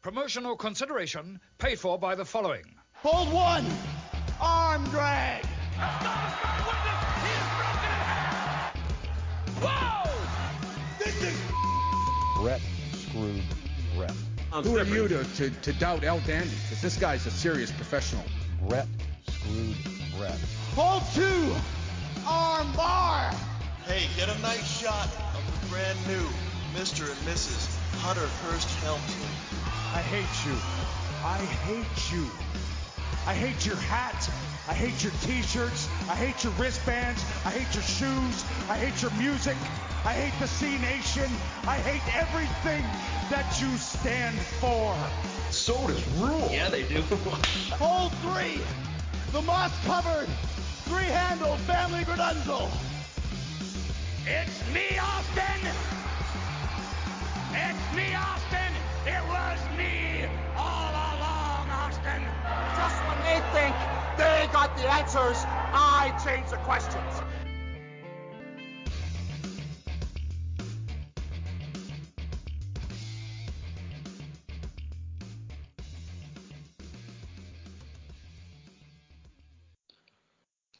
Promotional consideration paid for by the following. Hold one. Arm drag. This is Bret screwed Bret. Who are you to, to, to doubt El Dandy? Because this guy's a serious professional. Bret screwed Bret. hold two. Arm bar. Hey, get a nice shot of the brand new Mr. and Mrs. Hunter Hearst Helmsley. I hate you. I hate you. I hate your hat. I hate your t-shirts. I hate your wristbands. I hate your shoes. I hate your music. I hate the C Nation. I hate everything that you stand for. Sodas rule. Yeah, they do. Hole three. The moss covered. Three handle family gradunzel. It's me, Austin. It's me, Austin. They think they got the answers, I change the questions.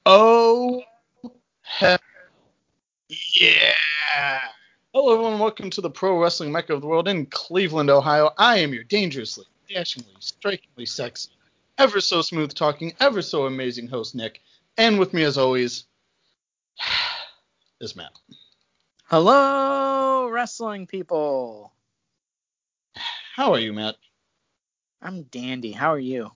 Oh, heck yeah! Hello, everyone. Welcome to the Pro Wrestling Mecca of the World in Cleveland, Ohio. I am your dangerously, dashingly, strikingly sexy, ever so smooth talking, ever so amazing host, Nick. And with me, as always, is Matt. Hello, wrestling people. How are you, Matt? I'm dandy. How are you?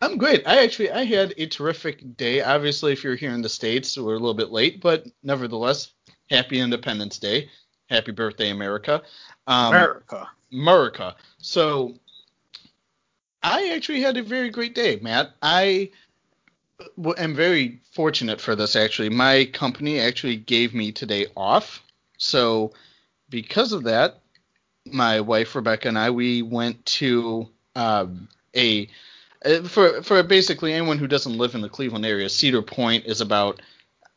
I'm great. I actually I had a terrific day. Obviously, if you're here in the states, we're a little bit late, but nevertheless, happy Independence Day, happy birthday, America. Um, America. America. So, I actually had a very great day, Matt. I am very fortunate for this. Actually, my company actually gave me today off. So, because of that, my wife Rebecca and I we went to um, a uh, for for basically anyone who doesn't live in the Cleveland area, Cedar Point is about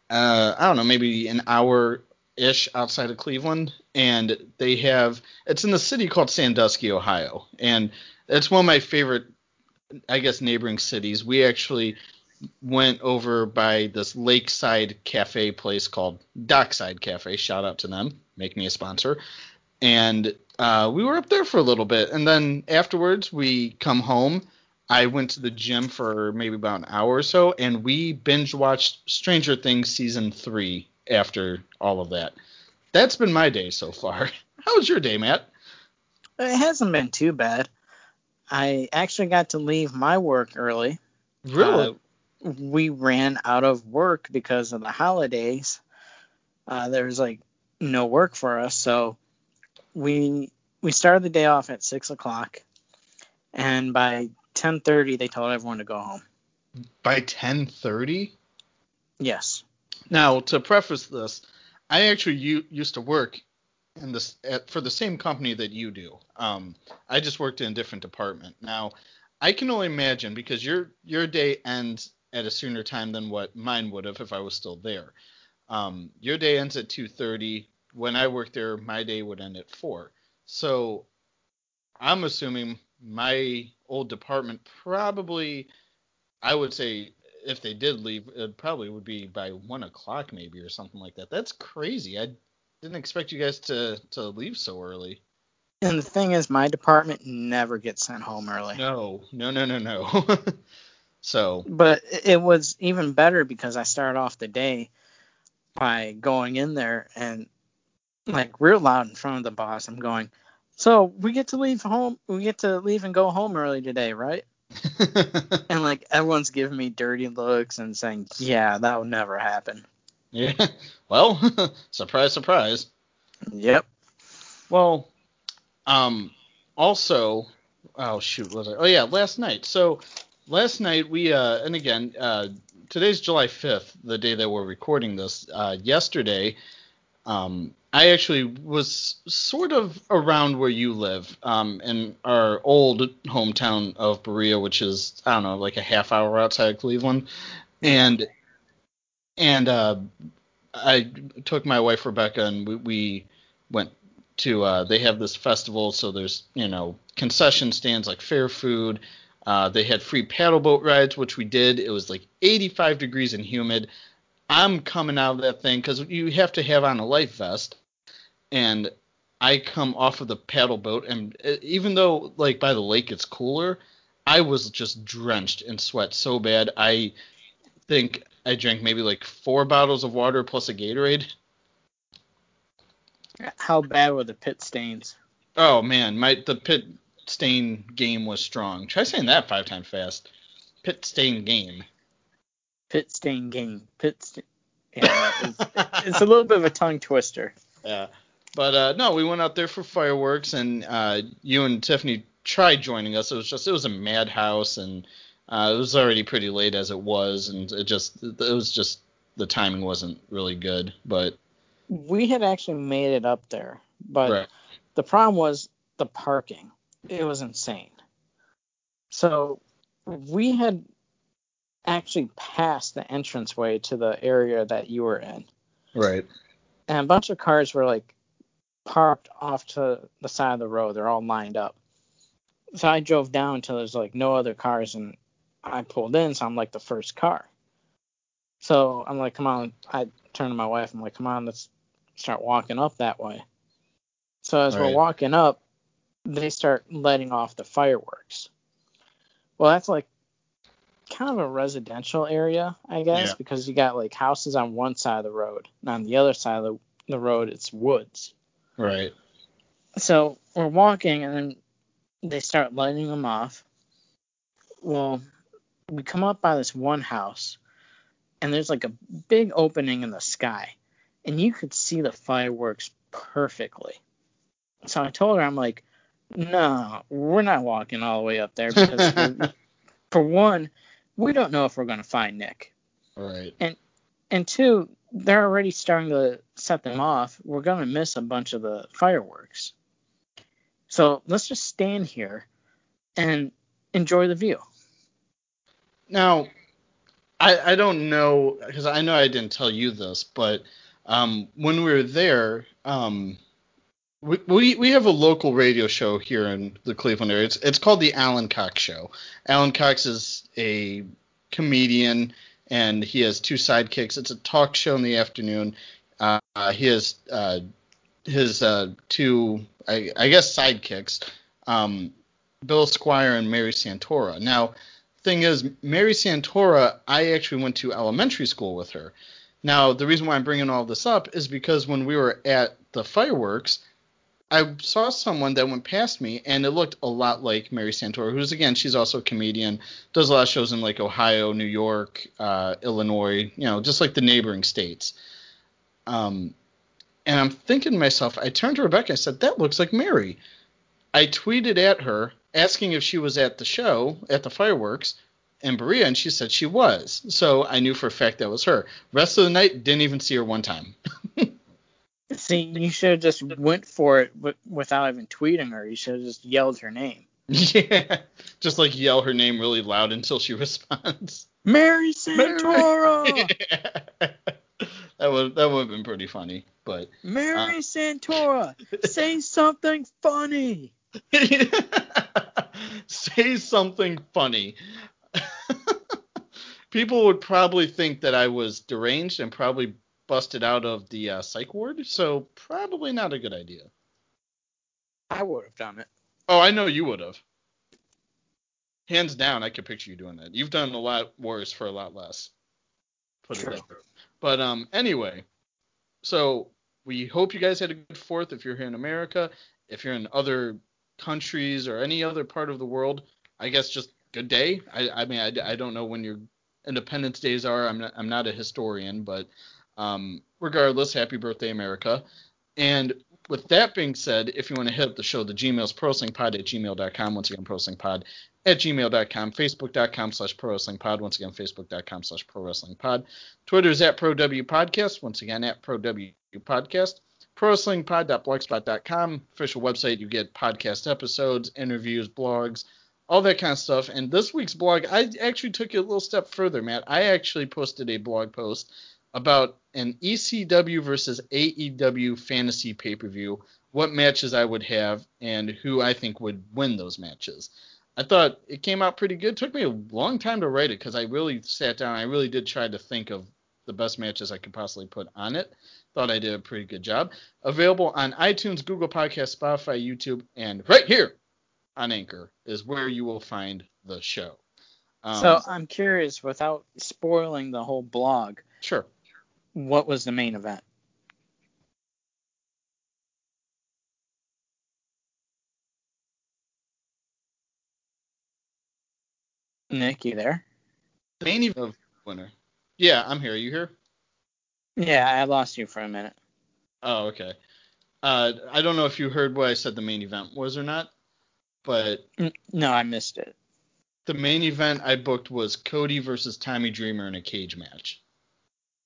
uh, I don't know maybe an hour ish outside of Cleveland, and they have it's in the city called Sandusky, Ohio, and it's one of my favorite I guess neighboring cities. We actually went over by this lakeside cafe place called Dockside Cafe. Shout out to them, make me a sponsor. And uh, we were up there for a little bit, and then afterwards we come home. I went to the gym for maybe about an hour or so, and we binge watched Stranger Things season three after all of that. That's been my day so far. How was your day, Matt? It hasn't been too bad. I actually got to leave my work early. Really? Uh, we ran out of work because of the holidays. Uh, there was like no work for us, so we we started the day off at six o'clock, and by ten thirty they told everyone to go home. By 10:30? Yes. Now, to preface this, I actually u- used to work in this at, for the same company that you do. Um, I just worked in a different department. Now, I can only imagine because your your day ends at a sooner time than what mine would have if I was still there. Um, your day ends at 2:30. When I worked there, my day would end at four. So, I'm assuming my old department probably, I would say, if they did leave, it probably would be by one o'clock maybe or something like that. That's crazy. I didn't expect you guys to to leave so early. And the thing is, my department never gets sent home early. No, no, no, no, no. so But it was even better because I started off the day by going in there and like real loud in front of the boss. I'm going, so we get to leave home. We get to leave and go home early today, right? And like everyone's giving me dirty looks and saying, yeah, that would never happen. Yeah. Well, surprise, surprise. Yep. Well, um, also, oh shoot, was I? Oh yeah, last night. So last night we, uh, and again, uh, today's July 5th, the day that we're recording this. Uh, yesterday, um, I actually was sort of around where you live, um, in our old hometown of Berea, which is I don't know, like a half hour outside of Cleveland, and and uh, I took my wife Rebecca and we, we went to uh, they have this festival, so there's you know concession stands like fair food. Uh, they had free paddle boat rides, which we did. It was like 85 degrees and humid. I'm coming out of that thing because you have to have on a life vest, and I come off of the paddle boat, and uh, even though like by the lake it's cooler, I was just drenched in sweat so bad. I think I drank maybe like four bottles of water plus a Gatorade. How bad were the pit stains? Oh man, my the pit stain game was strong. Try saying that five times fast. Pit stain game. Pit stain game. Pit stain. Yeah, it's, it's a little bit of a tongue twister. Yeah. But uh, no, we went out there for fireworks, and uh, you and Tiffany tried joining us. It was just it was a madhouse, and uh, it was already pretty late as it was, and it just it was just the timing wasn't really good. But We had actually made it up there, but right, the problem was the parking. It was insane. So we had actually passed the entranceway to the area that you were in. right, and a bunch of cars were like parked off to the side of the road. They're all lined up. So I drove down until there's like no other cars, and I pulled in. So I'm like the first car. So I'm like, come on. I turn to my wife. I'm like, come on, let's start walking up that way. So as we're Right. walking up, they start letting off the fireworks. Well, that's like kind of a residential area, I guess, Yeah. because you got like houses on one side of the road, and on the other side of the, the road, it's woods. right. So we're walking, and then they start lighting them off. Well, we come up by this one house, and there's like a big opening in the sky, and you could see the fireworks perfectly. So I told her, I'm like, no, we're not walking all the way up there because, for, one, we don't know if we're going to find Nick. Right. And and two, they're already starting to set them off. We're going to miss a bunch of the fireworks. So let's just stand here and enjoy the view. Now, I I don't know because I know I didn't tell you this, but um, when we were there, um, we, we we have a local radio show here in the Cleveland area. It's it's called the Alan Cox Show. Alan Cox is a comedian and he has two sidekicks. It's a talk show in the afternoon. Uh, he has uh, his uh, two, I, I guess, sidekicks, um, Bill Squire and Mary Santora. Now, thing is, Mary Santora, I actually went to elementary school with her. Now, the reason why I'm bringing all this up is because when we were at the fireworks, I saw someone that went past me, and it looked a lot like Mary Santora, who's again, she's also a comedian, does a lot of shows in like Ohio, New York, uh, Illinois, you know, just like the neighboring states. Um, and I'm thinking to myself, I turned to Rebecca, I said, "That looks like Mary." I tweeted at her asking if she was at the show at the fireworks in Berea, and she said she was. So I knew for a fact that was her. Rest of the night, didn't even see her one time. See, you should have just went for it without even tweeting her. You should have just yelled her name. yeah, just like yell her name really loud until she responds. Mary Santora! that would that would have been pretty funny, but Mary Uh. Santora! Say something funny! say something funny. People would probably think that I was deranged and probably busted out of the uh, psych ward, so probably not a good idea. I would have done it. Oh, I know you would have. Hands down, I could picture you doing that. You've done a lot worse for a lot less. Put it that way. But um, anyway, so we hope you guys had a good Fourth. If you're here in America, if you're in other countries or any other part of the world, I guess just good day. I, I mean, I, I don't know when your Independence Days are. I'm not I'm not a historian, but um, regardless, happy birthday, America. And with that being said, if you want to hit up the show, the Gmail's prowrestlingpod at gmail.com. Once again, prowrestlingpod at gmail.com. Facebook.com slash pro wrestling pod. Once again, Facebook.com slash prowrestlingpod. Twitter is at pro w podcast. Once again, at prowpodcast. prowrestlingpod.blogspot.com. Official website. You get podcast episodes, interviews, blogs, all that kind of stuff. And this week's blog, I actually took it a little step further, Matt. I actually posted a blog post about an ECW versus AEW fantasy pay per view, what matches I would have, and who I think would win those matches. I thought it came out pretty good. It took me a long time to write it because I really sat down. I really did try to think of the best matches I could possibly put on it. Thought I did a pretty good job. Available on iTunes, Google Podcast, Spotify, YouTube, and right here on Anchor is where you will find the show. Um, so I'm curious, without spoiling the whole blog, sure. what was the main event? Nick, you there? Main event winner. Yeah, I'm here. You here? Yeah, I lost you for a minute. Oh, okay. Uh, I don't know if you heard what I said the main event was or not, but No, I missed it. the main event I booked was Cody versus Tommy Dreamer in a cage match.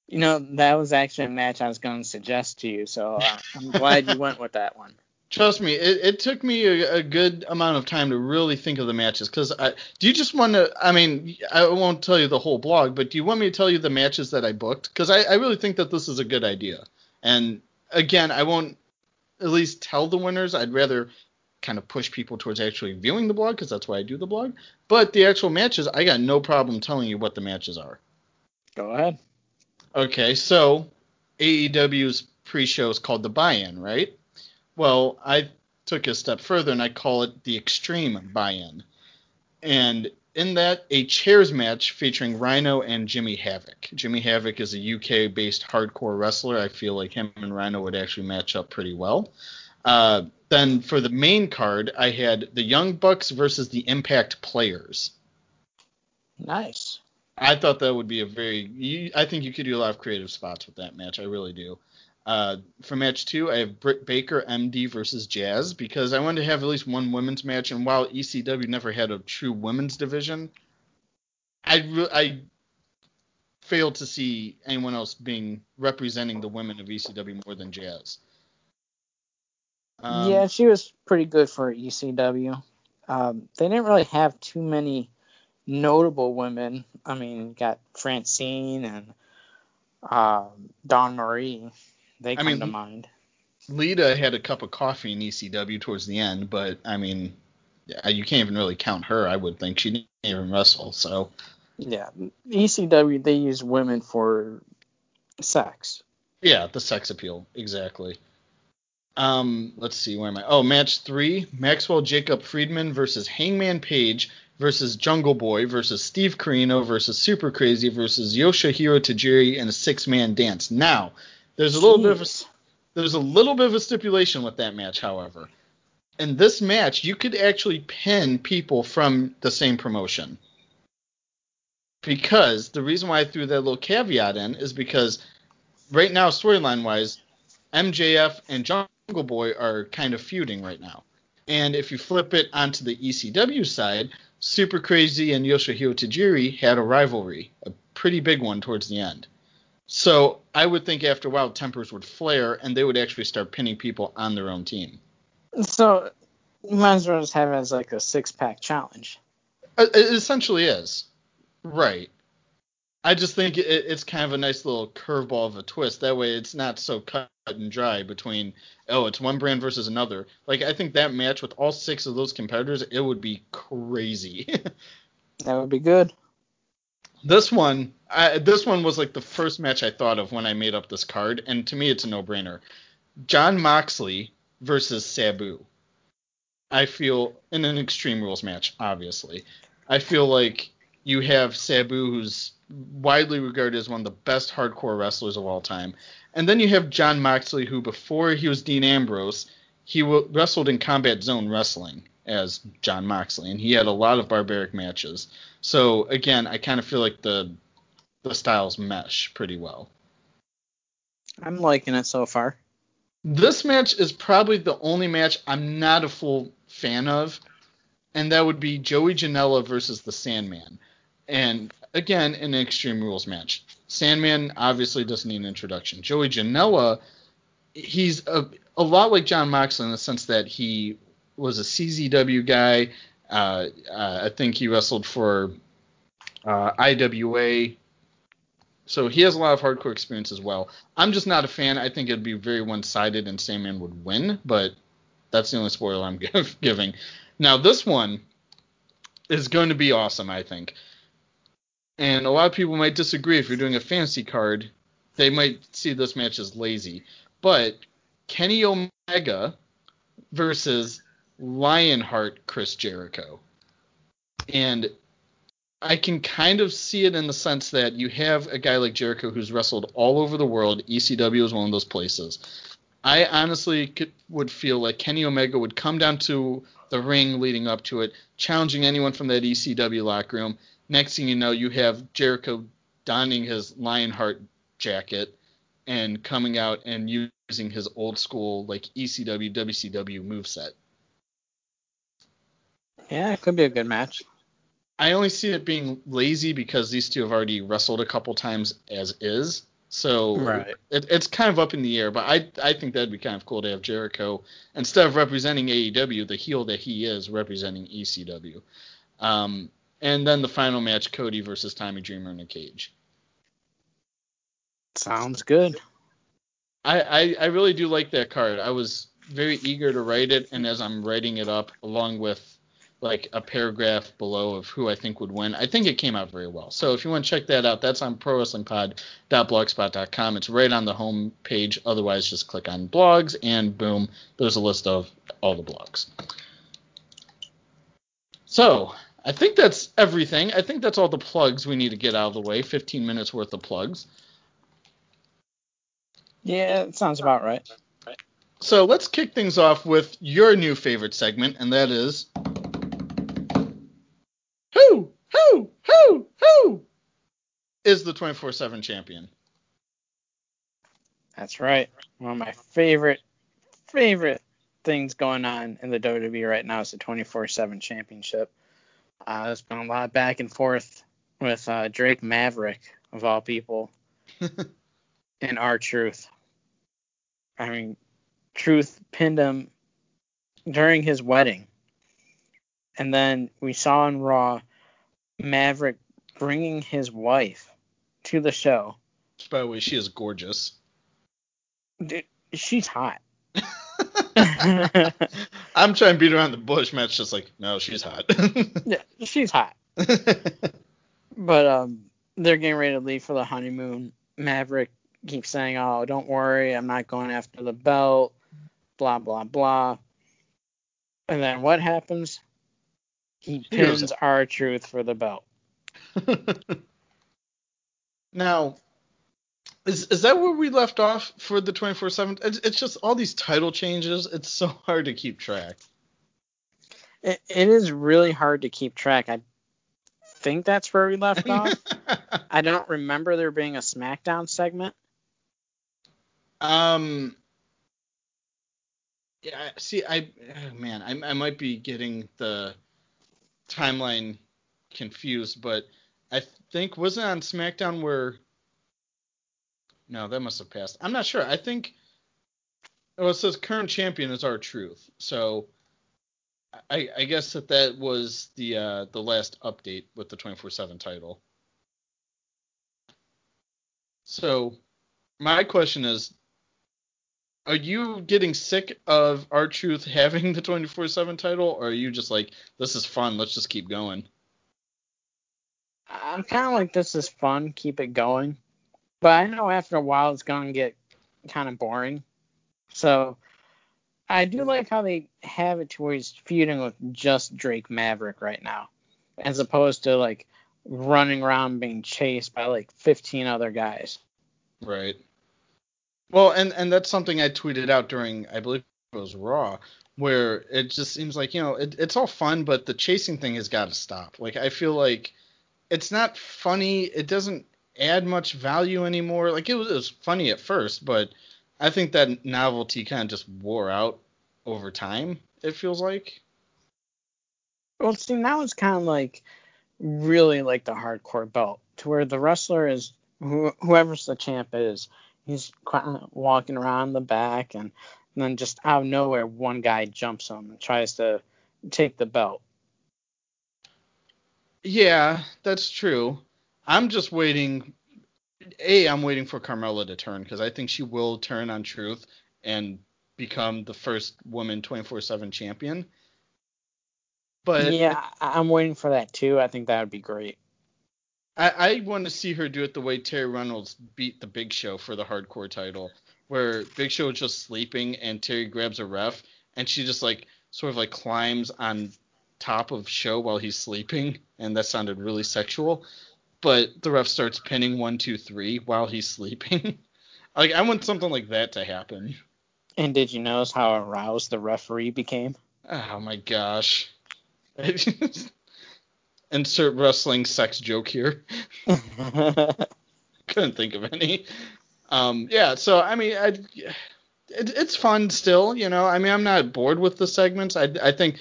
You know, that was actually a match I was going to suggest to you, so uh, I'm glad you went with that one. Trust me, it, it took me a, a good amount of time to really think of the matches. Because do you just want to? I mean, I won't tell you the whole blog, but do you want me to tell you the matches that I booked? Because I, I really think that this is a good idea. And again, I won't at least tell the winners. I'd rather kind of push people towards actually viewing the blog because that's why I do the blog. But the actual matches, I got no problem telling you what the matches are. Go ahead. Okay, so AEW's pre-show is called the buy-in, right? Well, I took a step further and I call it the extreme buy-in. And in that, a chairs match featuring Rhino and Jimmy Havoc. Jimmy Havoc is a UK-based hardcore wrestler. I feel like him and Rhino would actually match up pretty well. Uh, then for the main card, I had the Young Bucks versus the Impact Players. Nice. I thought that would be a very. You, I think you could do a lot of creative spots with that match. I really do. Uh, for match two, I have Britt Baker, MD versus Jazz because I wanted to have at least one women's match. And while ECW never had a true women's division, I re- I failed to see anyone else being representing the women of ECW more than Jazz. Um, yeah, she was pretty good for ECW. Um, they didn't really have too many notable women. I mean, got Francine and um, Dawn Marie. They come mean, to mind. Lita had a cup of coffee in ECW towards the end, but I mean, you can't even really count her. I would think she didn't even wrestle. So Yeah, ECW they use women for sex. yeah, the sex appeal exactly. Um, let's see, where am I? Oh, match three: Maxwell Jacob Friedman versus Hangman Page versus Jungle Boy versus Steve Corino versus Super Crazy versus Yoshihiro Tajiri in a six-man dance. Now, there's a little bit of a there's a little bit of a stipulation with that match, however. In this match, you could actually pin people from the same promotion. Because the reason why I threw that little caveat in is because right now, storyline wise, MJF and Jungle Boy are kind of feuding right now. And if you flip it onto the ECW side, Super Crazy and Yoshihiro Tajiri had a rivalry, a pretty big one towards the end. So I would think after a while tempers would flare and they would actually start pinning people on their own team. So you might as well just have it as like a six pack challenge. Uh, It essentially is. Right. I just think it, it's kind of a nice little curveball of a twist. That way it's not so cut and dry between, oh, it's one brand versus another. Like, I think that match with all six of those competitors, it would be crazy. That would be good. This one, I, this one was like the first match I thought of when I made up this card, and to me it's a no-brainer. Jon Moxley versus Sabu. I feel in an Extreme Rules match, obviously. I feel like you have Sabu, who's widely regarded as one of the best hardcore wrestlers of all time, and then you have Jon Moxley, who before he was Dean Ambrose, he w- wrestled in Combat Zone Wrestling as Jon Moxley, and he had a lot of barbaric matches. So again, I kind of feel like the the styles mesh pretty well. I'm liking it so far. This match is probably the only match I'm not a full fan of, and that would be Joey Janela versus the Sandman. And again, an Extreme Rules match. Sandman obviously doesn't need an introduction. Joey Janela, he's a, a lot like Jon Moxley in the sense that he was a CZW guy. Uh, uh, I think he wrestled for uh, IWA So he has a lot of hardcore experience as well. I'm just not a fan. I think it'd be very one sided and Sandman would win, but that's the only spoiler I'm giving. Now, this one is going to be awesome, I think. And a lot of people might disagree if you're doing a fantasy card. They might see this match as lazy. But Kenny Omega versus Lionheart Chris Jericho. And I can kind of see it in the sense that you have a guy like Jericho who's wrestled all over the world. ECW is one of those places. I honestly could, would feel like Kenny Omega would come down to the ring leading up to it, challenging anyone from that ECW locker room. Next thing you know, you have Jericho donning his Lionheart jacket and coming out and using his old school like ECW WCW moveset. Yeah, it could be a good match. I only see it being lazy because these two have already wrestled a couple times as is. So Right. it, it's kind of up in the air, but I I think that'd be kind of cool to have Jericho instead of representing AEW, the heel that he is representing ECW. Um, and then the final match, Cody versus Tommy Dreamer in a cage. Sounds good. I, I, I really do like that card. I was very eager to write it, and as I'm writing it up, along with like a paragraph below of who I think would win, I think it came out very well. So if you want to check that out, that's on prowrestlingpod.blogspot.com. It's right on the home page. Otherwise, just click on blogs, and boom, there's a list of all the blogs. So I think that's everything. I think that's all the plugs we need to get out of the way. 15 minutes worth of plugs. Yeah, it sounds about right. So let's kick things off with your new favorite segment, and that is who, who, who, who is the 24/7 champion? That's right. One of my favorite, favorite things going on in the WWE right now is the 24/7 Championship. Uh, there's been a lot of back and forth with uh, Drake Maverick of all people and R-Truth. I mean, Truth pinned him during his wedding, and then we saw on Raw Maverick bringing his wife to the show. By the way, she is gorgeous. Dude, she's hot. I'm trying to beat around the bush. Matt's just like, no, she's hot. yeah, she's hot. But um, they're getting ready to leave for the honeymoon. Maverick keeps saying, "Oh, don't worry, I'm not going after the belt." Blah blah blah. And then what happens? He pins our truth for the belt. now, is is that where we left off for the 24/7? It's, it's just all these title changes. It's so hard to keep track. It, it is really hard to keep track. I think that's where we left off. I don't remember there being a SmackDown segment. um. Yeah. I- See, I oh, man, I I might be getting the timeline confused, but I think wasn't it on SmackDown where. No, that must have passed. I'm not sure. I think. Well, it says current champion is R-Truth. So. I, I guess that that was the uh, the last update with the 24/7 title. So, my question is, are you getting sick of R-Truth having the 24/7 title, or are you just like, this is fun, let's just keep going? I'm kind of like, this is fun, keep it going. But I know after a while it's going to get kind of boring. So I do like how they have it to where he's feuding with just Drake Maverick right now, as opposed to like running around being chased by like 15 other guys. Right. Well, and and that's something I tweeted out during, I believe it was Raw, where it just seems like you know it, it's all fun, but the chasing thing has got to stop. Like I feel like it's not funny. It doesn't add much value anymore. Like it was, it was funny at first, but I think that novelty kind of just wore out over time. It feels like. Well, see, now it's kind of like really like the hardcore belt, to where the wrestler is who, whoever's the champ is, he's walking around the back, and, and then just out of nowhere, one guy jumps him and tries to take the belt. Yeah, that's true. I'm just waiting. a I'm waiting for Carmella to turn because I think she will turn on Truth and become the first woman 24/7 champion. But yeah, I'm waiting for that too. I think that would be great. I, I want to see her do it the way Terri Runnels beat the Big Show for the hardcore title, where Big Show was just sleeping and Terry grabs a ref and she just like sort of like climbs on top of Show while he's sleeping, and that sounded really sexual. But the ref starts pinning one, two, three while he's sleeping. like I want something like that to happen. And did you notice how aroused the referee became? Oh my gosh. Insert wrestling sex joke here. Couldn't think of any. Um, yeah, so I mean, I, it, it's fun still, you know. I mean, I'm not bored with the segments. I, I think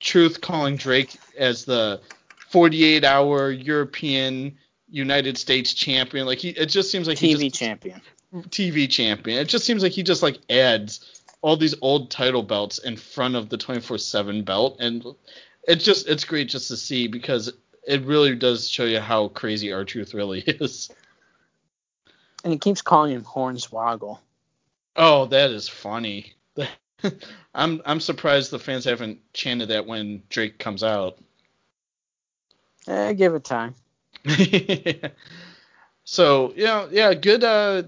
Truth calling Drake as the 48 hour European United States champion, like he, it just seems like he TV just, champion. TV champion. It just seems like he just like adds all these old title belts in front of the 24/7 belt, and it's just it's great just to see because it really does show you how crazy R-Truth really is. And he keeps calling him Hornswoggle. Oh, that is funny. I'm I'm surprised the fans haven't chanted that when Drake comes out. Eh, give it time. so yeah, yeah, good uh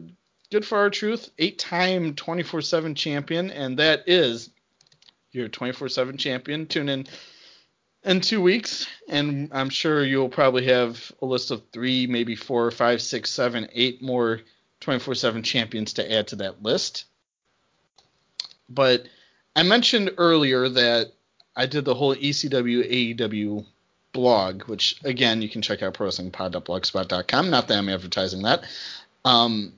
good for R-Truth. Eight time 24 7 champion, and that is your 24 7 champion. Tune in in two weeks, and I'm sure you'll probably have a list of three, maybe four, five, six, seven, eight more 24 7 champions to add to that list. But I mentioned earlier that I did the whole ECW AEW blog, which again you can check out prowrestlingpod.blogspot.com. Not that I'm advertising that. Um,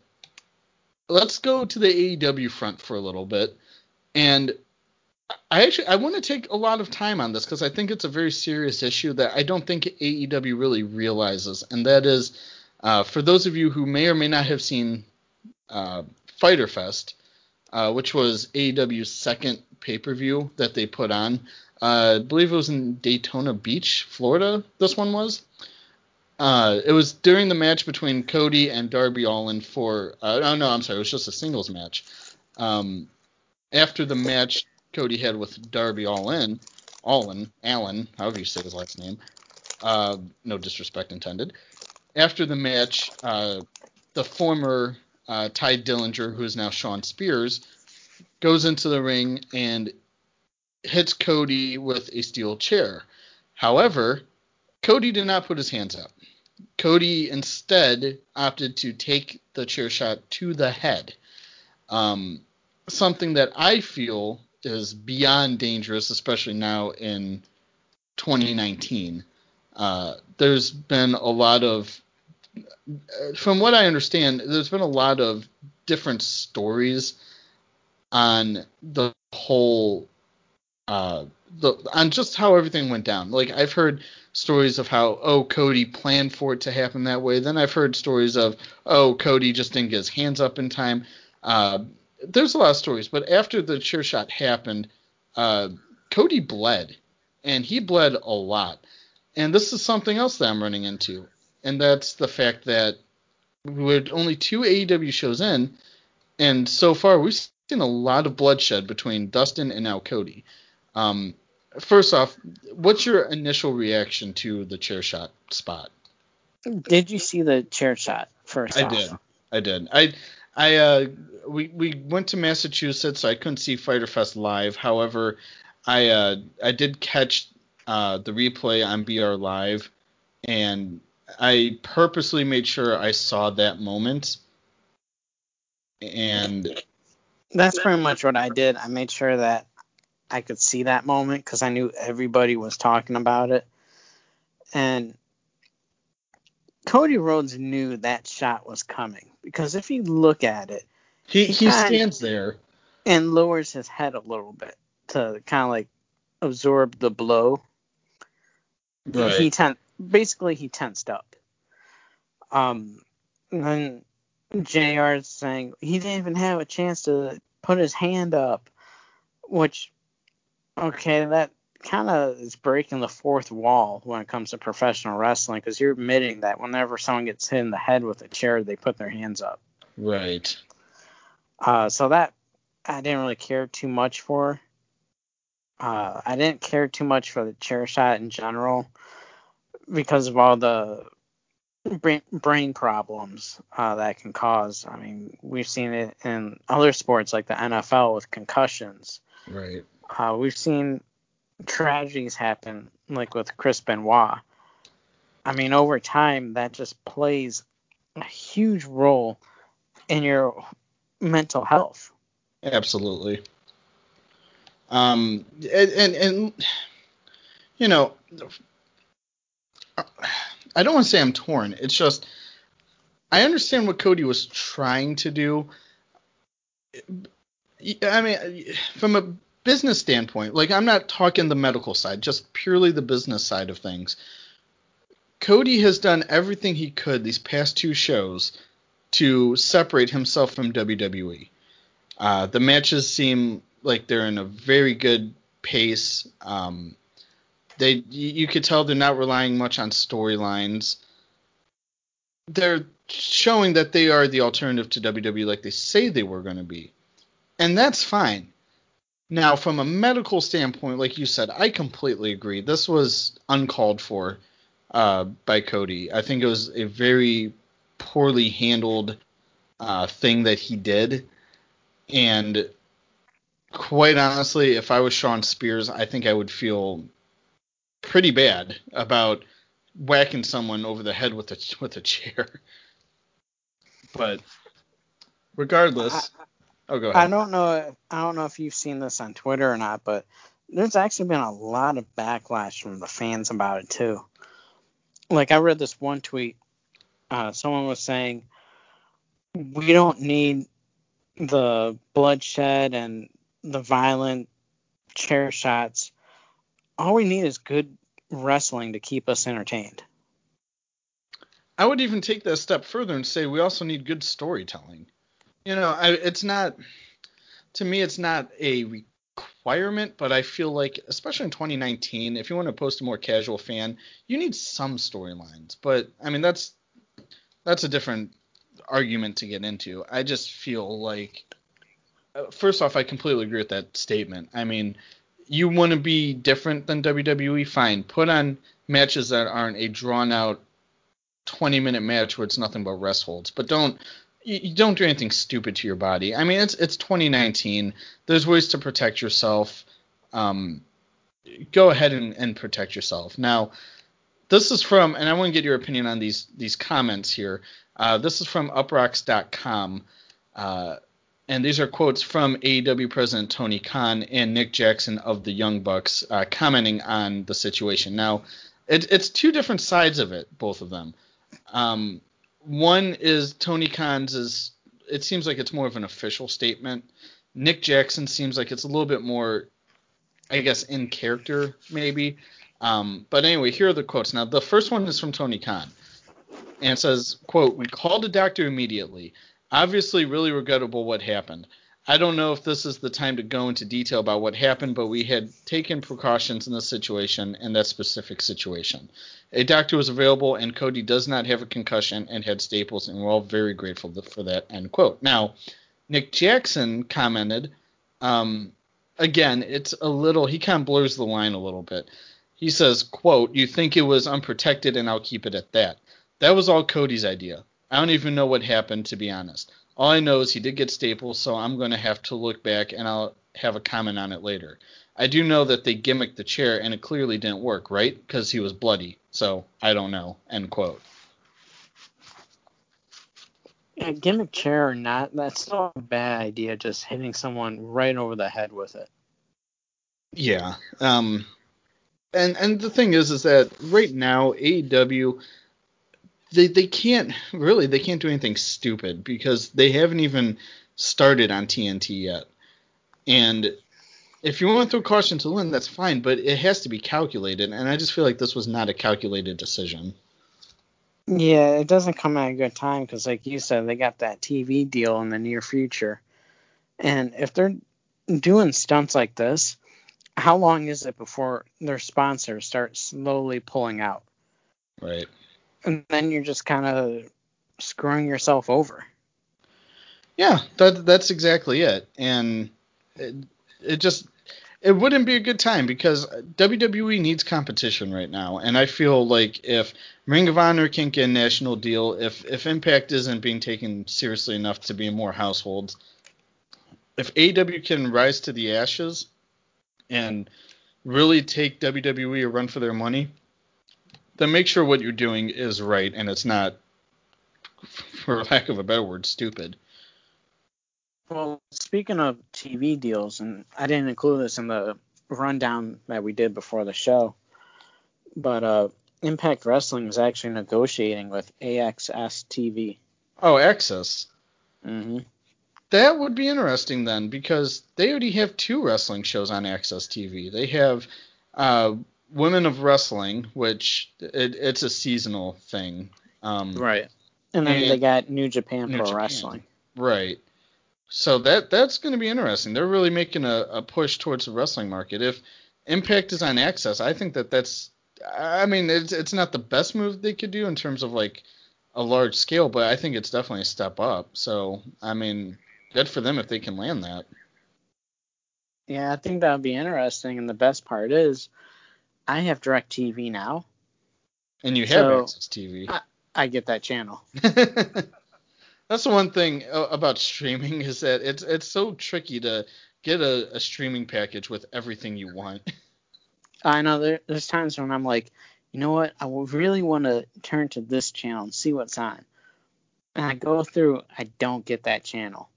let's go to the AEW front for a little bit, and I actually I want to take a lot of time on this because I think it's a very serious issue that I don't think AEW really realizes, and that is uh, for those of you who may or may not have seen uh, Fighter Fest, uh, which was AEW's second pay per view that they put on. Uh, I believe it was in Daytona Beach, Florida. This one was. Uh, it was during the match between Cody and Darby Allin for. Uh, oh no, I'm sorry. It was just a singles match. Um, after the match Cody had with Darby Allin, Allin, Allen, however you say his last name. Uh, no disrespect intended. After the match, uh, the former uh, Tye Dillinger, who is now Shawn Spears, goes into the ring and hits Cody with a steel chair. However, Cody did not put his hands up. Cody instead opted to take the chair shot to the head. Um, something that I feel is beyond dangerous, especially now in 2019. Uh, there's been a lot of, from what I understand, there's been a lot of different stories on the whole uh, the, on just how everything went down. Like I've heard stories of how oh Cody planned for it to happen that way. Then I've heard stories of oh Cody just didn't get his hands up in time. Uh, there's a lot of stories, but after the chair shot happened, uh, Cody bled, and he bled a lot. And this is something else that I'm running into, and that's the fact that we're only two AEW shows in, and so far we've seen a lot of bloodshed between Dustin and now Cody. Um, first off, what's your initial reaction to the chair shot spot? Did you see the chair shot first? I off? did. I did. I I uh we we went to Massachusetts, so I couldn't see Fighter Fest live. However, I uh I did catch uh the replay on BR Live, and I purposely made sure I saw that moment. And That's pretty much what I did. I made sure that I could see that moment because I knew everybody was talking about it. And Cody Rhodes knew that shot was coming because if you look at it he He he stands there. and lowers his head a little bit to kind of like absorb the blow, he ten- basically he tensed up. Um, and then Jr. is saying he didn't even have a chance to put his hand up, which okay, that kind of is breaking the fourth wall when it comes to professional wrestling because you're admitting that whenever someone gets hit in the head with a chair, they put their hands up. Right. Uh, so that I didn't really care too much for. Uh, I didn't care too much for the chair shot in general because of all the brain, brain problems uh, that can cause. I mean, we've seen it in other sports like the NFL with concussions. Right. Uh, we've seen tragedies happen, like with Chris Benoit. I mean, over time, that just plays a huge role in your mental health. Absolutely. Um, and, and, and you know, I don't want to say I'm torn. It's just I understand what Cody was trying to do. I mean, from a business standpoint, like I'm not talking the medical side, just purely the business side of things. Cody has done everything he could these past two shows to separate himself from WWE. Uh, the matches seem like they're in a very good pace. Um, they you could tell they're not relying much on storylines. They're showing that they are the alternative to WWE like they say they were going to be. And that's fine. Now, from a medical standpoint, like you said, I completely agree. This was uncalled for uh, by Cody. I think it was a very poorly handled uh, thing that he did. And quite honestly, if I was Shawn Spears, I think I would feel pretty bad about whacking someone over the head with a with a chair. But regardless, oh go ahead. I don't know. I don't know if you've seen this on Twitter or not, but there's actually been a lot of backlash from the fans about it too. Like I read this one tweet. Uh, someone was saying, "We don't need the bloodshed and the violent chair shots. All we need is good wrestling to keep us entertained." I would even take that a step further and say we also need good storytelling. You know, I, it's not to me it's not a requirement, but I feel like especially in 2019, if you want to post a more casual fan, you need some storylines. But I mean that's that's a different argument to get into. I just feel like uh, first off, I completely agree with that statement. I mean, you want to be different than WWE, fine. Put on matches that aren't a drawn out 20 minute match where it's nothing but rest holds. But don't you don't do anything stupid to your body. I mean, it's it's 2019. There's ways to protect yourself. Um, go ahead and, and protect yourself. Now, this is from, and I want to get your opinion on these these comments here. Uh, this is from uproxx.com. Uh, and these are quotes from AEW President Tony Khan and Nick Jackson of the Young Bucks uh, commenting on the situation. Now, it, it's two different sides of it, both of them. Um, one is Tony Khan's is it seems like it's more of an official statement. Nick Jackson seems like it's a little bit more, I guess, in character maybe. Um, but anyway, here are the quotes. Now the first one is from Tony Khan, and it says, "quote We called a doctor immediately. Obviously, really regrettable what happened. I don't know if this is the time to go into detail about what happened, but we had taken precautions in this situation and that specific situation. A doctor was available, and Cody does not have a concussion and had staples, and we're all very grateful for that. End quote. Now, Nick Jackson commented, um, again, it's a little, he kind of blurs the line a little bit. He says, quote, you think it was unprotected, and I'll keep it at that. That was all Cody's idea. I don't even know what happened, to be honest. All I know is he did get staples, so I'm going to have to look back and I'll have a comment on it later. I do know that they gimmicked the chair and it clearly didn't work, right? Because he was bloody. So I don't know. End quote. Yeah, gimmick chair or not, that's not a bad idea. Just hitting someone right over the head with it. Yeah. Um. And and the thing is, is that right now AEW they they can't really they can't do anything stupid because they haven't even started on TNT yet. And if you want to throw caution to the wind, that's fine, but it has to be calculated, and I just feel like this was not a calculated decision. Yeah, it doesn't come at a good time because, like you said, they got that TV deal in the near future, and if they're doing stunts like this, how long is it before their sponsors start slowly pulling out? Right. And then you're just kind of screwing yourself over. Yeah, that that's exactly it. And it, it just it wouldn't be a good time because WWE needs competition right now, and I feel like if Ring of Honor can't get a national deal, if if Impact isn't being taken seriously enough to be in more households, if AW can rise to the ashes and really take WWE a run for their money, then make sure what you're doing is right and it's not, for lack of a better word, stupid. Well, speaking of TV deals, and I didn't include this in the rundown that we did before the show, but uh, Impact Wrestling is actually negotiating with AXS TV. Oh, AXS. Mm-hmm. That would be interesting then, because they already have two wrestling shows on AXS TV. They have uh, Women of Wrestling, which it, it's a seasonal thing. Um, Right. And then And they got New Japan New Pro Japan. Wrestling. Right. So that that's going to be interesting. They're really making a, a push towards the wrestling market. If Impact is on AXS, I think that that's. I mean, it's it's not the best move they could do in terms of like a large scale, but I think it's definitely a step up. So I mean, good for them if they can land that. Yeah, I think that would be interesting. And the best part is, I have DirecTV now. And you have So, AXS TV. I, I get that channel. That's the one thing uh, about streaming is that it's it's so tricky to get a, a streaming package with everything you want. I know there, there's times when I'm like, you know what? I really want to turn to this channel and see what's on. And I go through, I don't get that channel.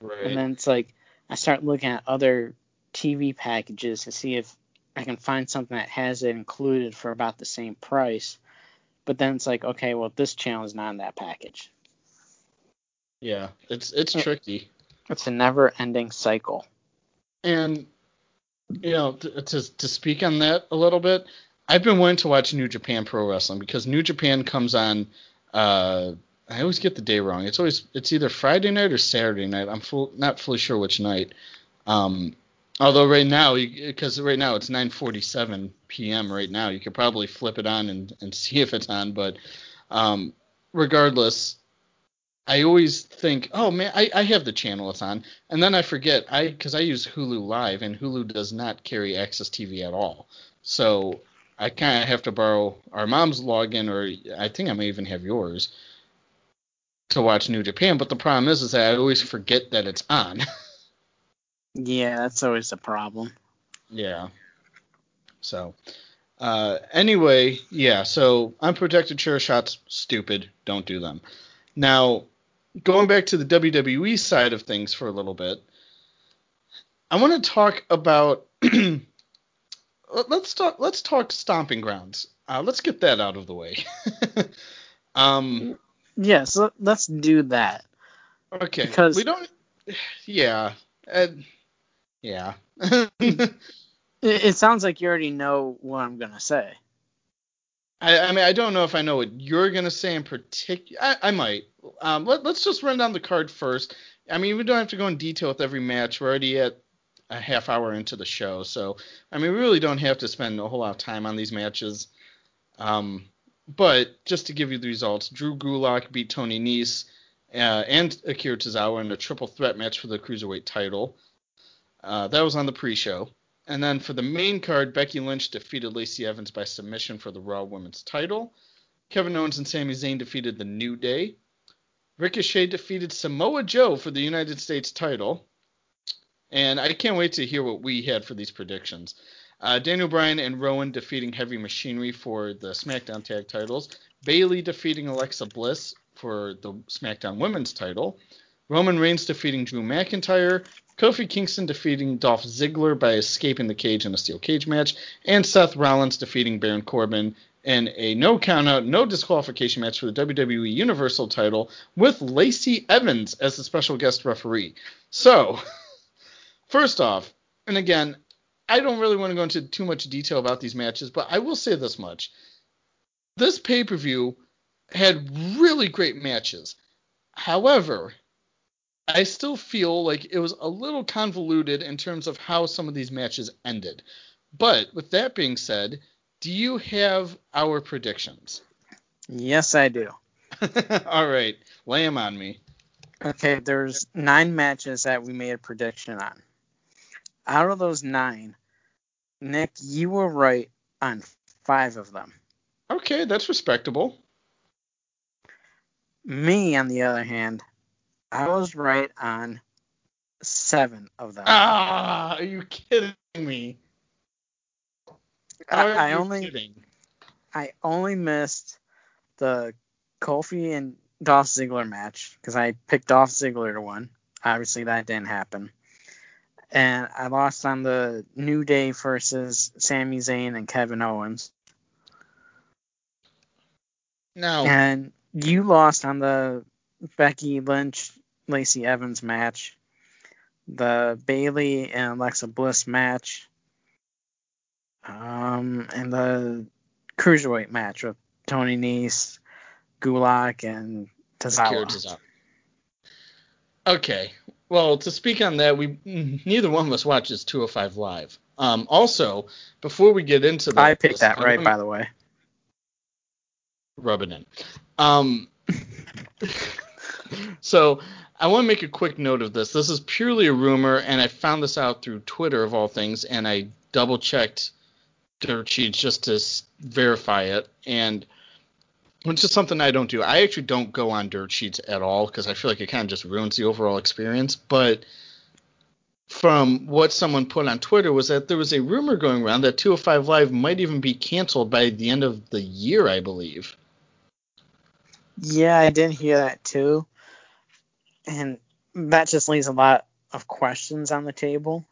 Right. And then it's like I start looking at other TV packages to see if I can find something that has it included for about the same price. But then it's like, okay, well this channel is not in that package. yeah, it's it's Uh, tricky. It's a never-ending cycle. And you know, to, to to speak on that a little bit, I've been wanting to watch New Japan Pro Wrestling because New Japan comes on. Uh, I always get the day wrong. It's always it's either Friday night or Saturday night. I'm full, not fully sure which night. Um, although right now, because right now it's 9:47 p.m. right now, you could probably flip it on and, and see if it's on. But um, regardless, I always think, oh man, I, I have the channel it's on, and then I forget I because I use Hulu Live and Hulu does not carry AXS TV at all, so I kind of have to borrow our mom's login or I think I may even have yours to watch New Japan. But the problem is, is that I always forget that it's on. Yeah, that's always a problem. yeah. So, uh, anyway, yeah. So unprotected chair shots, stupid. Don't do them. Now, going back to the WWE side of things for a little bit, I want to talk about. let's talk. Let's talk stomping grounds. Uh, let's get that out of the way. um. Yeah, so let's do that. Okay. Because- we don't. Yeah. Uh, yeah. It, it sounds like you already know what I'm gonna say. I, I mean, I don't know if I know what you're gonna say in particular. I, I might. Um, let, let's just run down the card first. I mean, we don't have to go in detail with every match. We're already at a half hour into the show, so I mean, we really don't have to spend a whole lot of time on these matches. Um, but just to give you the results, Drew Gulak beat Tony Nese uh, and Akira Tozawa in a triple threat match for the cruiserweight title. Uh, that was on the pre-show. And then for the main card, Becky Lynch defeated Lacey Evans by submission for the Raw Women's title. Kevin Owens and Sami Zayn defeated the New Day. Ricochet defeated Samoa Joe for the United States title. And I can't wait to hear what we had for these predictions. Uh, Daniel Bryan and Rowan defeating Heavy Machinery for the SmackDown Tag titles. Bayley defeating Alexa Bliss for the SmackDown Women's title. Roman Reigns defeating Drew McIntyre. Kofi Kingston defeating Dolph Ziggler by escaping the cage in a steel cage match. And Seth Rollins defeating Baron Corbin in a no countout, no disqualification match for the WWE Universal title with Lacey Evans as the special guest referee. So, first off, and again, I don't really want to go into too much detail about these matches, but I will say this much. This pay per view had really great matches. However, I still feel like it was a little convoluted in terms of how some of these matches ended. But with that being said, do you have our predictions? Yes, I do. All right, lay them on me. Okay, there's nine matches that we made a prediction on. Out of those nine, Nick, you were right on five of them. Okay, that's respectable. Me, on the other hand, I was right on seven of them. Ah, are you kidding me? I, Are I you only kidding? I only missed the Kofi and Dolph Ziggler match because I picked Dolph Ziggler to win. Obviously, that didn't happen. And I lost on the New Day versus Sami Zayn and Kevin Owens. No. And you lost on the Becky Lynch Lacey Evans match, the Bayley and Alexa Bliss match, um, and the cruiserweight match with Tony Nese, Gulak, and. Tozawa. Okay. Well, to speak on that, we neither one of us watches 205 live. Um, also, before we get into that, I picked that right, by the way. rub it in. Um, so I want to make a quick note of this. This is purely a rumor, and I found this out through Twitter of all things, and I double checked dirt sheets just to verify it, and which is something I don't do. I actually don't go on dirt sheets at all because I feel like it kind of just ruins the overall experience. But from what someone put on Twitter was that there was a rumor going around that 205 Live might even be canceled by the end of the year, I believe. Yeah, I didn't hear that too. And that just leaves a lot of questions on the table.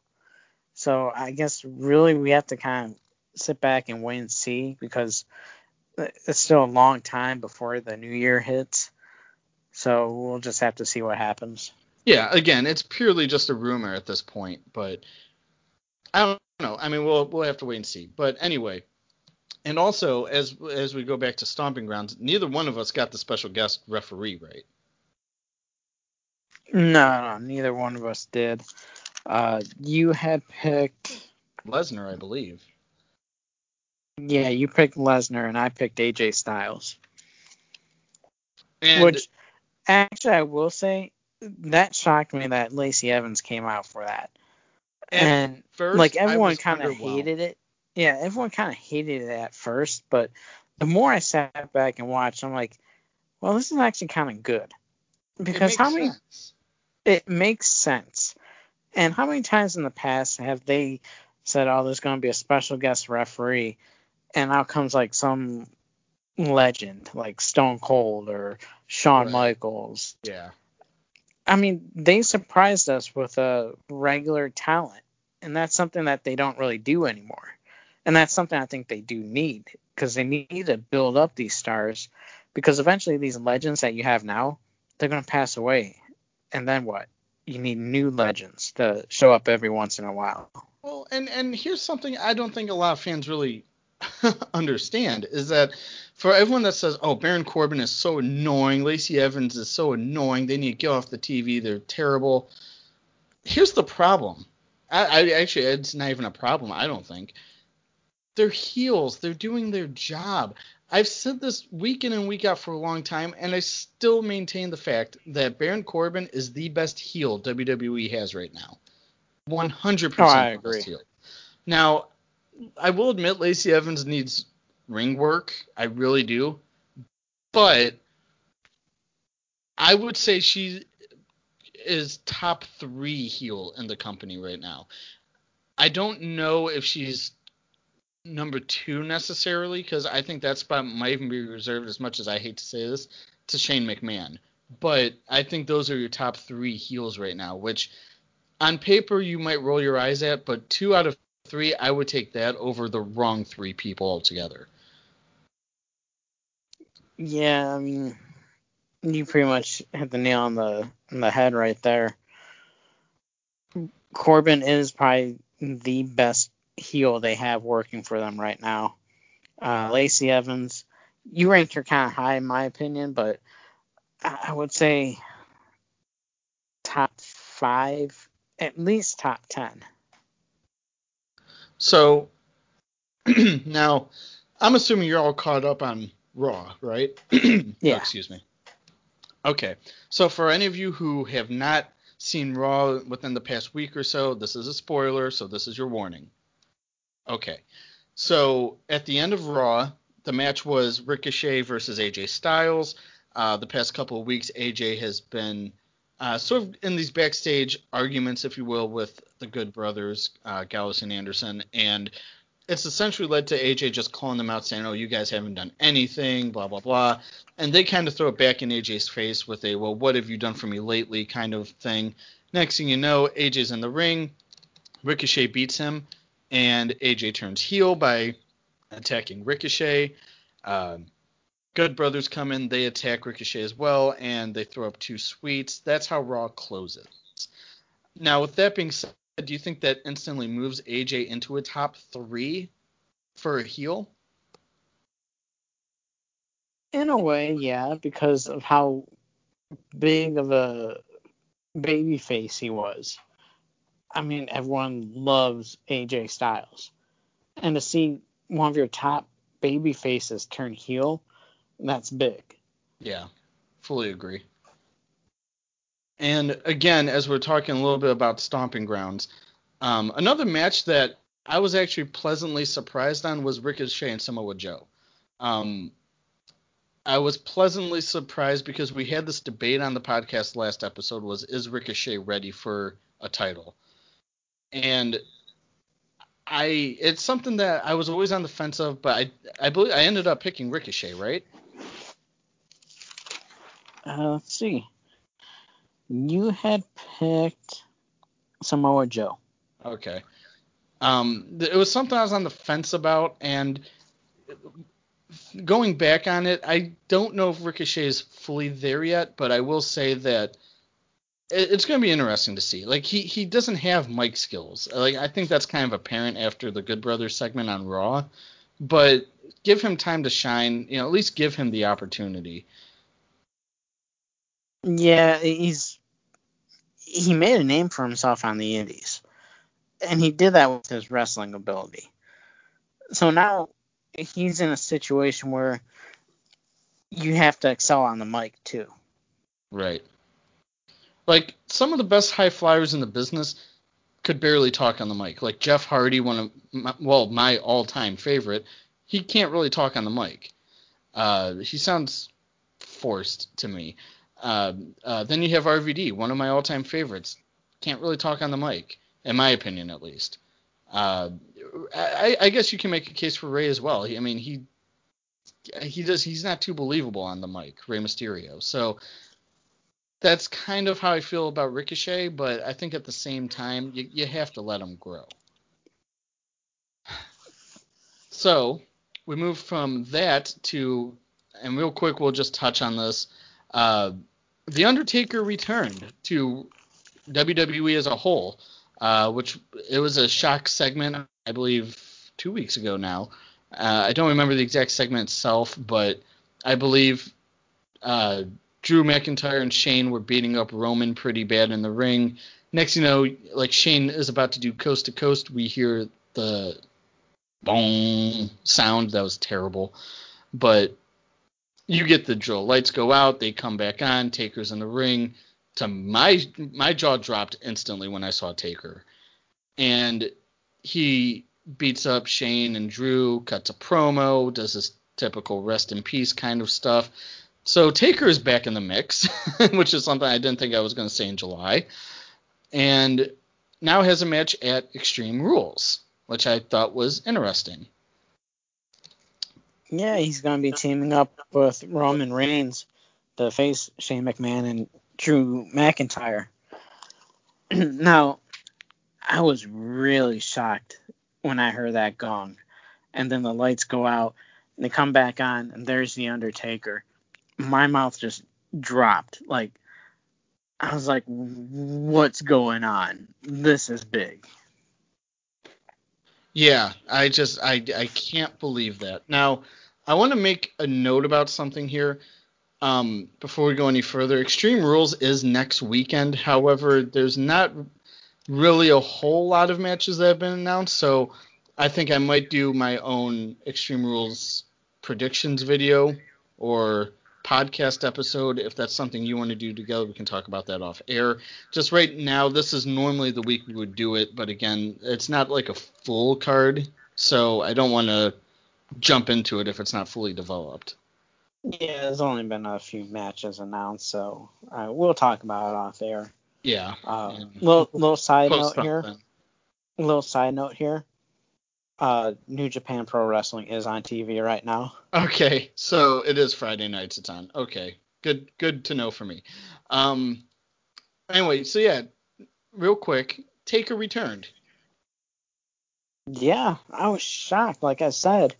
So I guess really we have to kind of sit back and wait and see because it's still a long time before the new year hits. So we'll just have to see what happens. Yeah, again, it's purely just a rumor at this point, but I don't know. I mean, we'll we'll have to wait and see. But anyway, and also as as we go back to stomping grounds, neither one of us got the special guest referee right. No, no, neither one of us did. Uh, you had picked, Lesnar, I believe. yeah, you picked Lesnar and I picked AJ Styles. And Which actually, I will say that shocked me that Lacey Evans came out for that. And, first, like everyone kind of hated it. Yeah, everyone kind of hated it at first, but the more I sat back and watched, I'm like, well, this is actually kind of good It because makes how many sense. It makes sense. And how many times in the past have they said, "Oh, there's going to be a special guest referee," and out comes like some legend like Stone Cold or Shawn Right. Michaels. Yeah. I mean, they surprised us with a regular talent, and that's something that they don't really do anymore. And that's something I think they do need because they need to build up these stars because eventually these legends that you have now, they're going to pass away. And then what? You need new legends to show up every once in a while. Well, and and here's something I don't think a lot of fans really understand is that for everyone that says, "Oh, Baron Corbin is so annoying, Lacey Evans is so annoying, they need to get off the TV, they're terrible." Here's the problem. I, I actually it's not even a problem. I don't think they're heels. They're doing their job. I've said this week in and week out for a long time, and I still maintain the fact that Baron Corbin is the best heel WWE has right now. 100% Oh, I best agree. heel. Now, I will admit Lacey Evans needs ring work. I really do. But I would say she is top three heel in the company right now. I don't know if she's number two necessarily because I think that spot might even be reserved, as much as I hate to say this, to Shane McMahon. But I think those are your top three heels right now, which on paper you might roll your eyes at, but two out of three, I would take that over the wrong three people altogether. Yeah, I mean, you pretty much hit the nail on the on the head right there. Corbin is probably the best heel they have working for them right now. Uh, Lacey Evans, you ranked her kind of high in my opinion, but I, would say top five, at least top ten. So now, I'm assuming you're all caught up on Raw, right? Yeah. Oh, excuse me. Okay. So for any of you who have not seen Raw within the past week or so, this is a spoiler, so this is your warning. Okay. So at the end of Raw, the match was Ricochet versus AJ Styles. Uh, the past couple of weeks, AJ has been uh, sort of in these backstage arguments, if you will, with the Good Brothers, uh, Gallows and Anderson, and it's essentially led to AJ just calling them out, saying, "Oh, you guys haven't done anything," blah blah blah, and they kind of throw it back in AJ's face with a, "Well, what have you done for me lately?" kind of thing. Next thing you know, AJ's in the ring, Ricochet beats him, and AJ turns heel by attacking Ricochet. Um, Good Brothers come in, they attack Ricochet as well, and they throw up two sweets. That's how Raw closes. Now, with that being said, do you think that instantly moves AJ into a top three for a heel? In a way, yeah, because of how big of a baby face he was. I mean, everyone loves AJ Styles. And to see one of your top baby faces turn heel, that's big. Yeah, fully agree. And again, as we're talking a little bit about Stomping Grounds, um, another match that I was actually pleasantly surprised on was Ricochet and Samoa Joe. Um, I was pleasantly surprised because we had this debate on the podcast last episode was is Ricochet ready for a title? And I it's something that I was always on the fence of, but I I believe I ended up picking Ricochet, right? Uh, let's see. You had picked Samoa Joe. Okay. Um, it was something I was on the fence about, and going back on it, I don't know if Ricochet is fully there yet, but I will say that it's going to be interesting to see. Like he he doesn't have mic skills. Like I think that's kind of apparent after the Good Brothers segment on Raw, but give him time to shine. You know, at least give him the opportunity. Yeah, he's he made a name for himself on the Indies, and he did that with his wrestling ability. So now he's in a situation where you have to excel on the mic too. Right. Like some of the best high flyers in the business could barely talk on the mic. Like Jeff Hardy, one of my, well my all-time favorite, he can't really talk on the mic. Uh, he sounds forced to me. Uh, uh, then you have RVD, one of my all-time favorites. Can't really talk on the mic, in my opinion, at least. Uh, I, I guess you can make a case for Rey as well. He, I mean, he he does. He's not too believable on the mic, Rey Mysterio. So that's kind of how I feel about Ricochet, but I think at the same time, you, you have to let him grow. So we move from that to, and real quick, we'll just touch on this. Uh, the Undertaker returned to WWE as a whole, uh, which it was a shock segment, I believe, two weeks ago now. Uh, I don't remember the exact segment itself, but I believe uh, Drew McIntyre and Shane were beating up Roman pretty bad in the ring. Next, you know, like Shane is about to do coast to coast, we hear the boom sound that was terrible, but you get the drill. Lights go out, they come back on. Taker's in the ring. To my my jaw dropped instantly when I saw Taker, and he beats up Shane and Drew, cuts a promo, does this typical rest in peace kind of stuff. So Taker is back in the mix, which is something I didn't think I was going to say in July, and now has a match at Extreme Rules, which I thought was interesting. Yeah, he's going to be teaming up with Roman Reigns to face Shane McMahon and Drew McIntyre. now, I was really shocked when I heard that gong. And then the lights go out, and they come back on, and there's The Undertaker. My mouth just dropped. Like, I was like, what's going on? This is big. Yeah, I just I I can't believe that. Now, I want to make a note about something here. Um, before we go any further, Extreme Rules is next weekend. However, there's not really a whole lot of matches that have been announced, so I think I might do my own Extreme Rules predictions video or podcast episode. If that's something you want to do together, we can talk about that off air. Just right now, this is normally the week we would do it, but again, it's not like a full card, so I don't want to jump into it if it's not fully developed. Yeah, there's only been a few matches announced, so uh, we'll talk about it off air. Yeah. And little little side post note here. something. Little side note here. Uh, New Japan Pro Wrestling is on TV right now. Okay, so it is Friday nights it's on. Okay, good good to know for me. Um, anyway, so yeah, real quick, Taker returned. Yeah, I was shocked, like I said,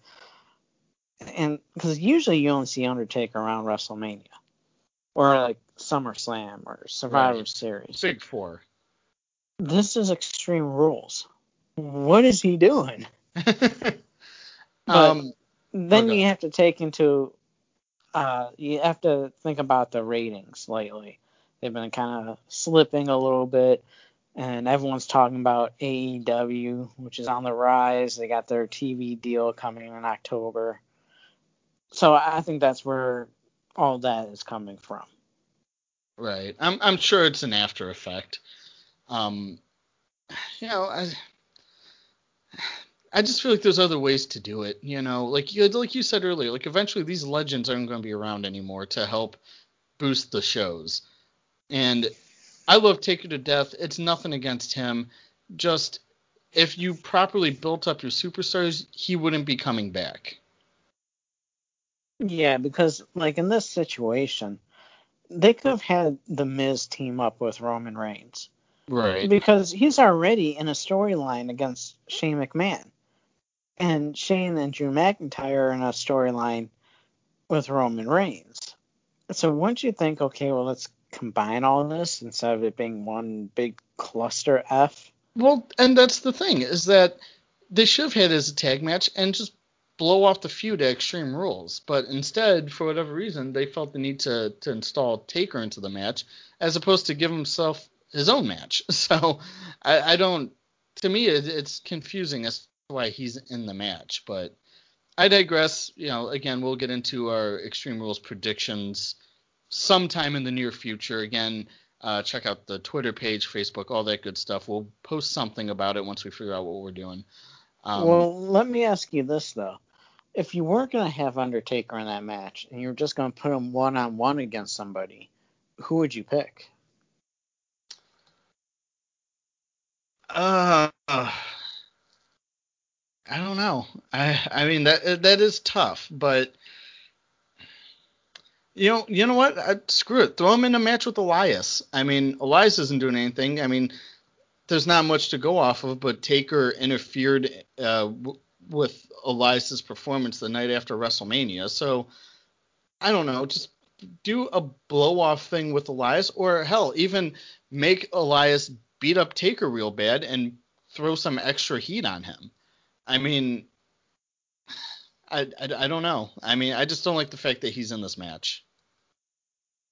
and because usually you only see Undertaker around WrestleMania or like SummerSlam or Survivor Right. Series. Big four. This is Extreme Rules. What is he doing? um, Then Okay. you have to take into uh you have to think about the ratings lately. They've been kind of slipping a little bit and everyone's talking about AEW, which is on the rise. They got their TV deal coming in October. So I think that's where all that is coming from. right. I'm I'm sure it's an after effect. Um, you know, I I just feel like there's other ways to do it. You know, like you like you said earlier, like eventually these legends aren't going to be around anymore to help boost the shows. And I love Taker to death. It's nothing against him. Just if you properly built up your superstars, he wouldn't be coming back. Yeah, because like in this situation, they could have had the Miz team up with Roman Reigns. Right. because he's already in a storyline against Shane McMahon. And Shane and Drew McIntyre are in a storyline with Roman Reigns. So wouldn't you think, okay, well, let's combine all this instead of it being one big cluster F? Well, and that's the thing is that they should have had it as a tag match and just blow off the feud at Extreme Rules. But instead, for whatever reason, they felt the need to to install Taker into the match as opposed to give himself his own match. So I, I don't. To me, it, it's confusing as why he's in the match. But I digress. You know, again, we'll get into our Extreme Rules predictions sometime in the near future. Again, uh, check out the Twitter page, Facebook, all that good stuff. We'll post something about it once we figure out what we're doing. Um, well, let me ask you this, though. If you weren't going to have Undertaker in that match and you were just going to put him one on one against somebody, who would you pick? Uh, I don't know. I I mean that that is tough, but you know you know what? I, screw it. Throw him in a match with Elias. I mean Elias isn't doing anything. I mean there's not much to go off of, but Taker interfered uh, w- with Elias's performance the night after WrestleMania. So I don't know. Just do a blow off thing with Elias, or hell, even make Elias beat up Taker real bad and throw some extra heat on him. I mean, I, I, I don't know. I mean, I just don't like the fact that he's in this match.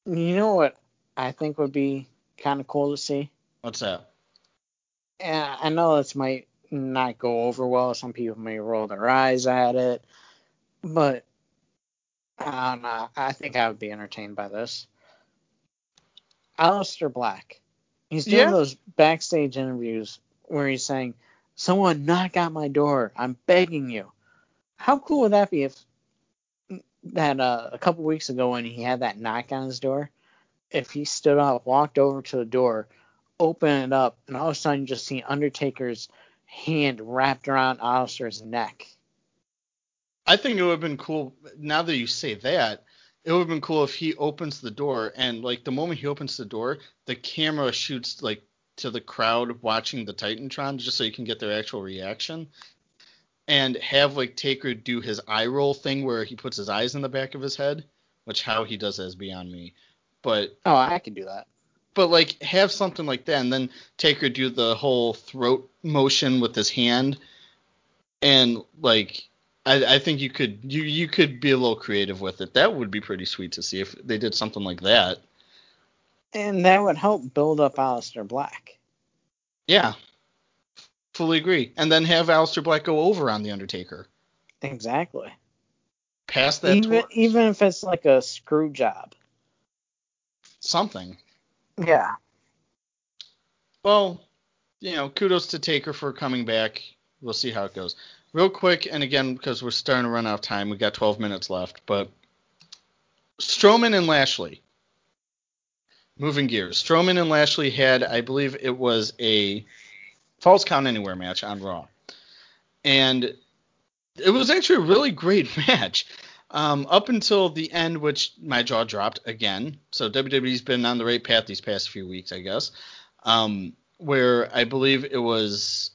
You know what I think would be kind of cool to see? What's that? Yeah, I know this might not go over well. Some people may roll their eyes at it, but I don't know. I think I would be entertained by this. Aleister Black. He's doing Yeah. those backstage interviews where he's saying, Someone knock on my door. I'm begging you. How cool would that be if that uh, a couple weeks ago when he had that knock on his door, if he stood up, walked over to the door, opened it up, and all of a sudden you just see Undertaker's hand wrapped around Aleister's neck. I think it would have been cool. Now that you say that, it would have been cool if he opens the door and like the moment he opens the door, the camera shoots like to the crowd watching the Titantron just so you can get their actual reaction. And have like Taker do his eye roll thing where he puts his eyes in the back of his head, which how he does that is beyond me. But Oh, I can do that. but like have something like that and then Taker do the whole throat motion with his hand and like I, I think you could you you could be a little creative with it. That would be pretty sweet to see if they did something like that. And that would help build up Aleister Black. Yeah, fully agree. And then have Aleister Black go over on the Undertaker. Exactly. Pass that Even torch. even if it's like a screw job. something. Yeah. Well, you know, kudos to Taker for coming back. We'll see how it goes. Real quick, and again, because we're starting to run out of time, we got 12 minutes left, but Strowman and Lashley. Moving gears. Strowman and Lashley had, I believe it was a Falls Count Anywhere match on Raw. And it was actually a really great match. Um, up until the end, which my jaw dropped again. So WWE's been on the right path these past few weeks, I guess. Um, where I believe it was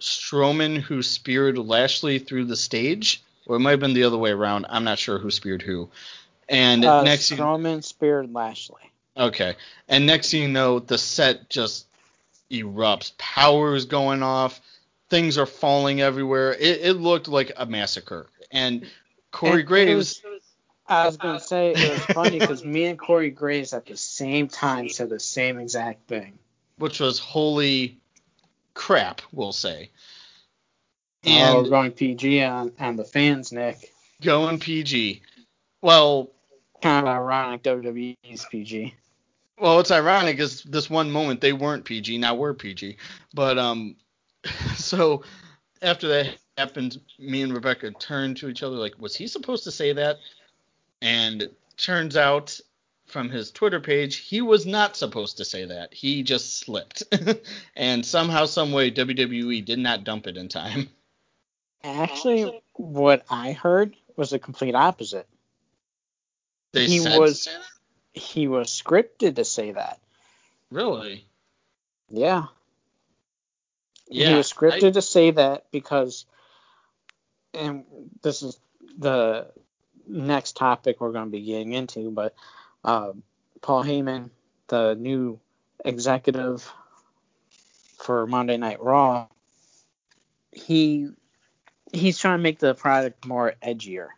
Strowman who speared Lashley through the stage, or it might have been the other way around. I'm not sure who speared who. And Uh, next, Strowman speared Lashley. Okay, and next thing you know, the set just erupts. Power is going off. Things are falling everywhere. It, it looked like a massacre. And Corey it Graves. was- I was gonna say it was funny because me and Corey Graves at the same time said the same exact thing. which was holy crap, we'll say. oh, And we're going PG on, on the fans, Nick. going PG. Well, Kind of ironic WWE's PG. well, it's ironic is this one moment they weren't PG, now we're PG. But um, so after that happened, me and Rebecca turned to each other like, was he supposed to say that? And turns out from his Twitter page, he was not supposed to say that. He just slipped. and somehow, some way, WWE did not dump it in time. Actually, what I heard was the complete opposite. They He was-? He was scripted to say that. Really? Yeah. Yeah. he was scripted I- to say that because, and this is the next topic we're going to be getting into, but uh, Paul Heyman, the new executive for Monday Night Raw, he he's trying to make the product more edgier.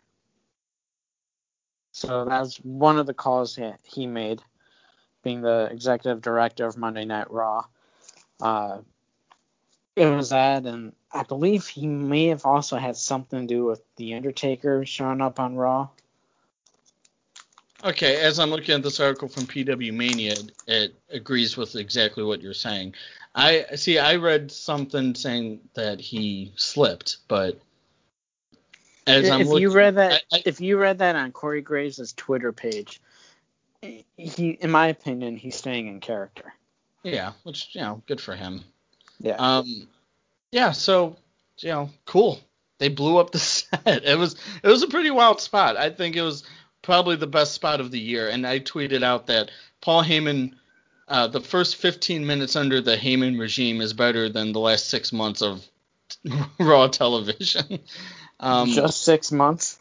So that's one of the calls that he made, being the executive director of Monday Night Raw. Uh, it was that, and I believe he may have also had something to do with The Undertaker showing up on Raw. Okay, as I'm looking at this article from PW Mania, it, it agrees with exactly what you're saying. I see. I read something saying that he slipped, but as if looking, you read that, I- I- if you read that on Corey Graves' Twitter page, he, in my opinion, he's staying in character. yeah, which you know, good for him. Yeah. Um, yeah. So you know, cool. They blew up the set. It was it was a pretty wild spot. I think it was probably the best spot of the year. And I tweeted out that Paul Heyman, uh, the first 15 minutes under the Heyman regime is better than the last six months of Raw television. Um, Just six months.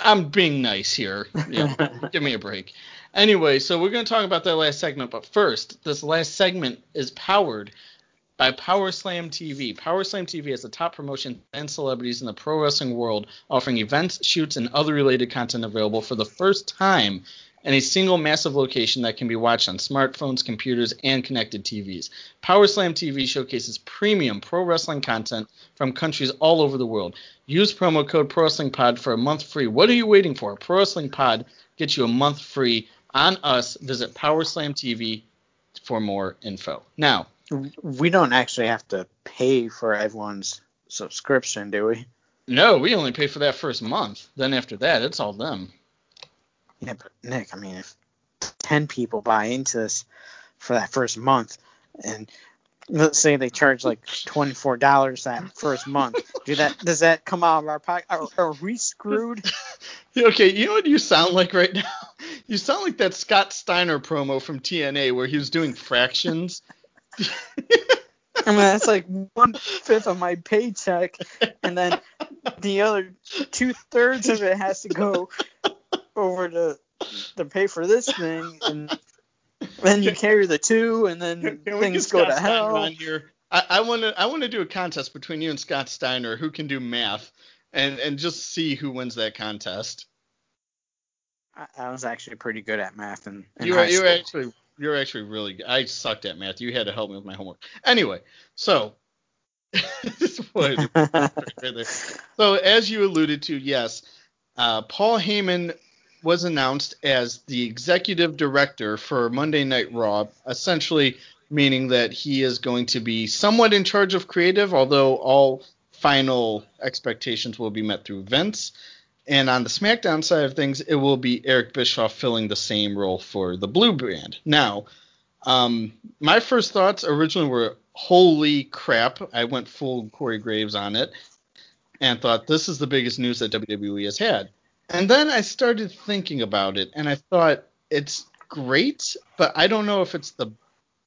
I'm being nice here. Yeah, give me a break. Anyway, so we're going to talk about that last segment, but first, this last segment is powered by Power Slam TV. Power Slam TV is the top promotion and celebrities in the pro wrestling world, offering events, shoots, and other related content available for the first time in a single massive location that can be watched on smartphones, computers, and connected TVs. Power Slam TV showcases premium pro wrestling content from countries all over the world. Use promo code Pro Wrestling Pod for a month free. What are you waiting for? Pro Wrestling Pod gets you a month free on us. Visit Power Slam TV for more info. Now, We don't actually have to pay for everyone's subscription, do we? no, we only pay for that first month. Then after that, it's all them. Yeah, but Nick, I mean, if ten people buy into this for that first month, and let's say they charge like twenty four dollars that first month, do that? Does that come out of our pocket? Are, are we screwed? Okay, you know what you sound like right now? You sound like that Scott Steiner promo from TNA where he was doing fractions. I mean, that's like one fifth of my paycheck, and then the other two thirds of it has to go over to to pay for this thing, and then you carry the two, and then Can get things go Scott to Steiner hell. on here? I want to I want to do a contest between you and Scott Steiner who can do math and and just see who wins that contest. I, I was actually pretty good at math in you were you were actually you're actually really good. I sucked at math. You had to help me with my homework. Anyway, so so as you alluded to, yes, uh, Paul Heyman was announced as the executive director for Monday Night Raw, essentially meaning that he is going to be somewhat in charge of creative, although all final expectations will be met through Vince. And on the SmackDown side of things, it will be Eric Bischoff filling the same role for the Blue Brand. Now, um, my first thoughts originally were, holy crap, I went full Corey Graves on it and thought this is the biggest news that WWE has had. And then I started thinking about it and I thought it's great, but I don't know if it's the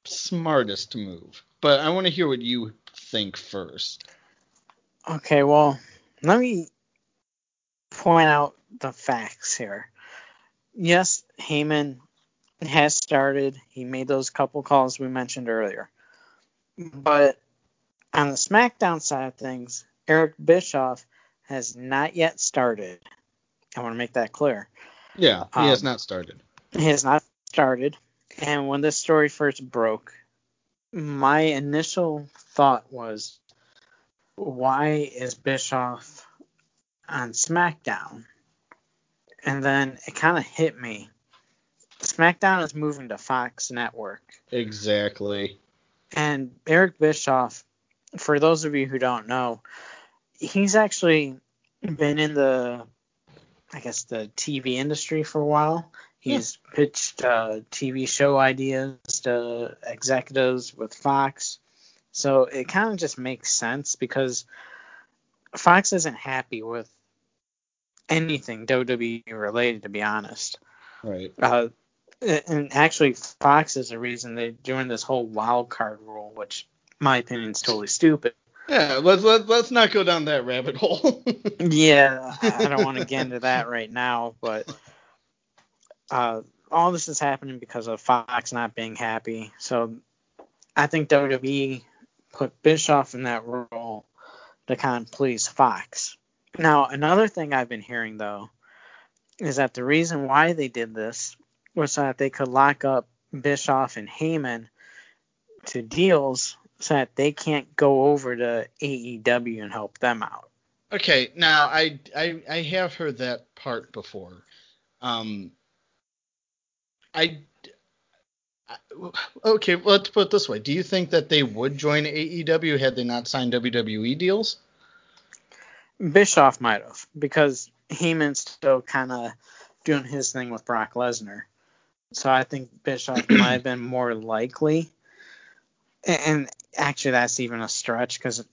smartest move. But I want to hear what you think first. Okay, well, let me point out the facts here. Yes, Heyman has started. He made those couple calls we mentioned earlier. But on the SmackDown side of things, Eric Bischoff has not yet started. I want to make that clear. Yeah, he has Um, not started. He has not started. And when this story first broke, my initial thought was, why is Bischoff on SmackDown? And then it kind of hit me. SmackDown is moving to Fox Network. Exactly. And Eric Bischoff, for those of you who don't know, he's actually been in the, I guess, the TV industry for a while. He's pitched uh, TV show ideas to executives with Fox. So it kind of just makes sense because Fox isn't happy with anything WWE related, to be honest. Right. Uh, and actually, Fox is the reason they're doing this whole wild card rule, which, in my opinion, is totally stupid. Yeah, let's let, let's not go down that rabbit hole. Yeah, I don't want to get into that right now, but uh, all this is happening because of Fox not being happy. So I think WWE put Bischoff in that role to kind of please Fox. Now, another thing I've been hearing though is that the reason why they did this was so that they could lock up Bischoff and Heyman to deals so that they can't go over to AEW and help them out. Okay, now I, I I have heard that part before. Um, I, I okay, well, let's put it this way: Do you think that they would join AEW had they not signed WWE deals? Bischoff might have because Heyman's still kind of doing his thing with Brock Lesnar. So I think Bischoff might have been more likely. And actually, that's even a stretch because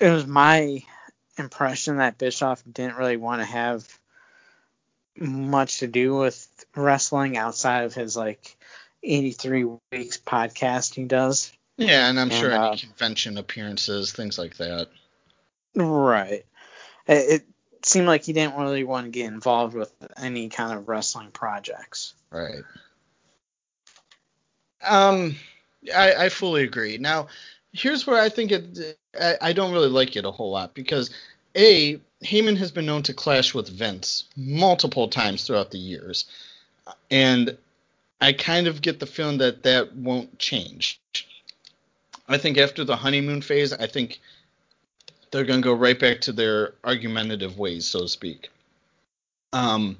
it was my impression that Bischoff didn't really want to have much to do with wrestling outside of his like 83 weeks podcast he does. Yeah, and I'm And, sure uh, any convention appearances, things like that. Right. It, it seemed like he didn't really want to get involved with any kind of wrestling projects. Right. Um, I, I fully agree. Now, here's where I think it. I, I don't really like it a whole lot because a Heyman has been known to clash with Vince multiple times throughout the years, and I kind of get the feeling that that won't change. I think after the honeymoon phase, I think they're going to go right back to their argumentative ways, so to speak. Um,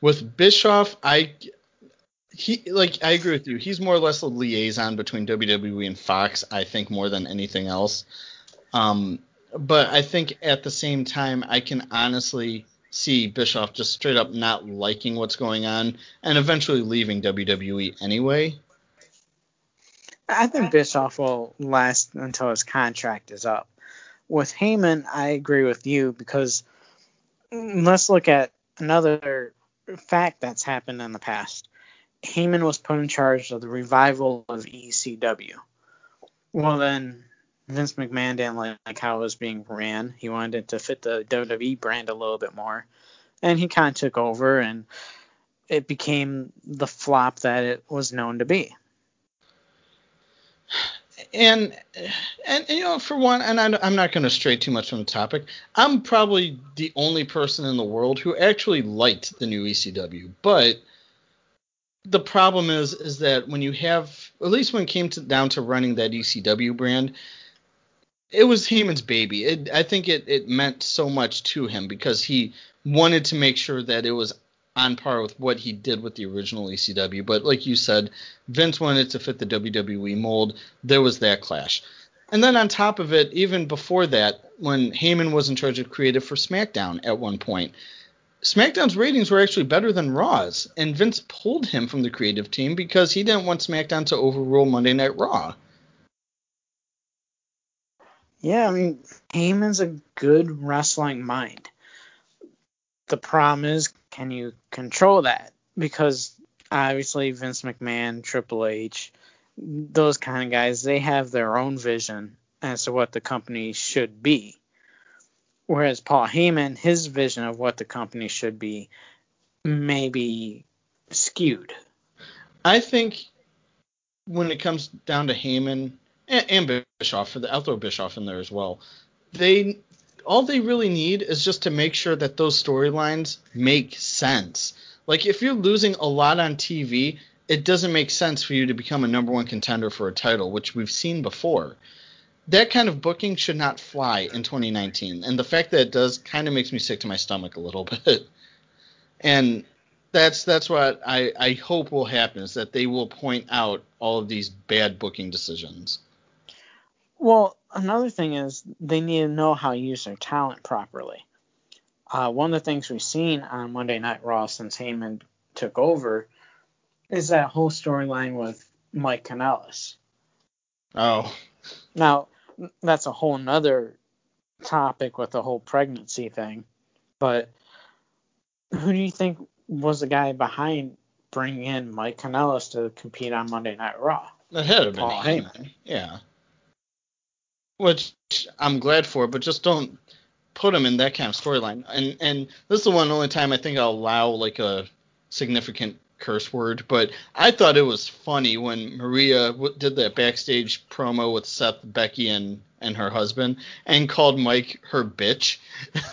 with Bischoff, I he like I agree with you. He's more or less a liaison between WWE and Fox, I think, more than anything else. Um, but I think at the same time, I can honestly see Bischoff just straight up not liking what's going on and eventually leaving WWE anyway. I think Bischoff will last until his contract is up. With Heyman, I agree with you because let's look at another fact that's happened in the past. Heyman was put in charge of the revival of ECW. Well, then Vince McMahon didn't like how it was being ran. He wanted it to fit the WWE brand a little bit more. And he kind of took over, and it became the flop that it was known to be. and and you know for one and I, i'm not going to stray too much from the topic i'm probably the only person in the world who actually liked the new ecw but the problem is is that when you have at least when it came to, down to running that ecw brand it was Heyman's baby. It, I think it, it meant so much to him because he wanted to make sure that it was on par with what he did with the original ECW. But like you said, Vince wanted to fit the WWE mold. There was that clash. And then on top of it, even before that, when Heyman was in charge of creative for SmackDown at one point, SmackDown's ratings were actually better than Raw's, and Vince pulled him from the creative team because he didn't want SmackDown to overrule Monday Night Raw. Yeah, I mean, Heyman's a good wrestling mind. The problem is, can you control that? Because obviously, Vince McMahon, Triple H, those kind of guys, they have their own vision as to what the company should be. Whereas Paul Heyman, his vision of what the company should be may be skewed. I think when it comes down to Heyman, and, and Bischoff for the throw Bischoff in there as well. They all they really need is just to make sure that those storylines make sense. Like if you're losing a lot on TV, it doesn't make sense for you to become a number one contender for a title, which we've seen before. That kind of booking should not fly in 2019, and the fact that it does kind of makes me sick to my stomach a little bit. And that's that's what I, I hope will happen is that they will point out all of these bad booking decisions. Well, another thing is they need to know how to use their talent properly. Uh, one of the things we've seen on Monday Night Raw since Heyman took over is that whole storyline with Mike Kanellis. Oh. Now, that's a whole nother topic with the whole pregnancy thing. But who do you think was the guy behind bringing in Mike Kanellis to compete on Monday Night Raw? That had of Paul Heyman. Heyman. Yeah which I'm glad for, but just don't put him in that kind of storyline. And and this is the one only time I think I'll allow like a significant curse word, but I thought it was funny when Maria did that backstage promo with Seth, Becky, and and her husband, and called Mike her bitch.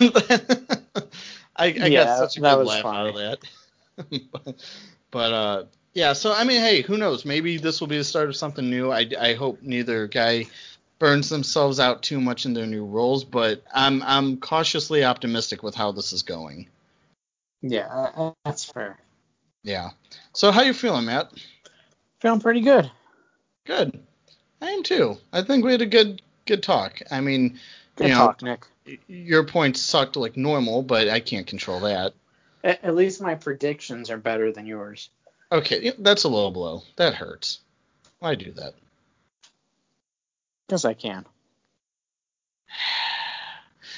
I, I yeah, got such a good laugh funny. out of that. but uh, yeah, so I mean, hey, who knows? Maybe this will be the start of something new. I, I hope neither guy burns themselves out too much in their new roles, but I'm I'm cautiously optimistic with how this is going. Yeah, that's fair. Yeah. So how you feeling, Matt? Feeling pretty good. Good. I am too. I think we had a good good talk. I mean, good you know, talk, Nick. Your points sucked like normal, but I can't control that. At, at least my predictions are better than yours. Okay, that's a low blow. That hurts. Why do that? Because I can.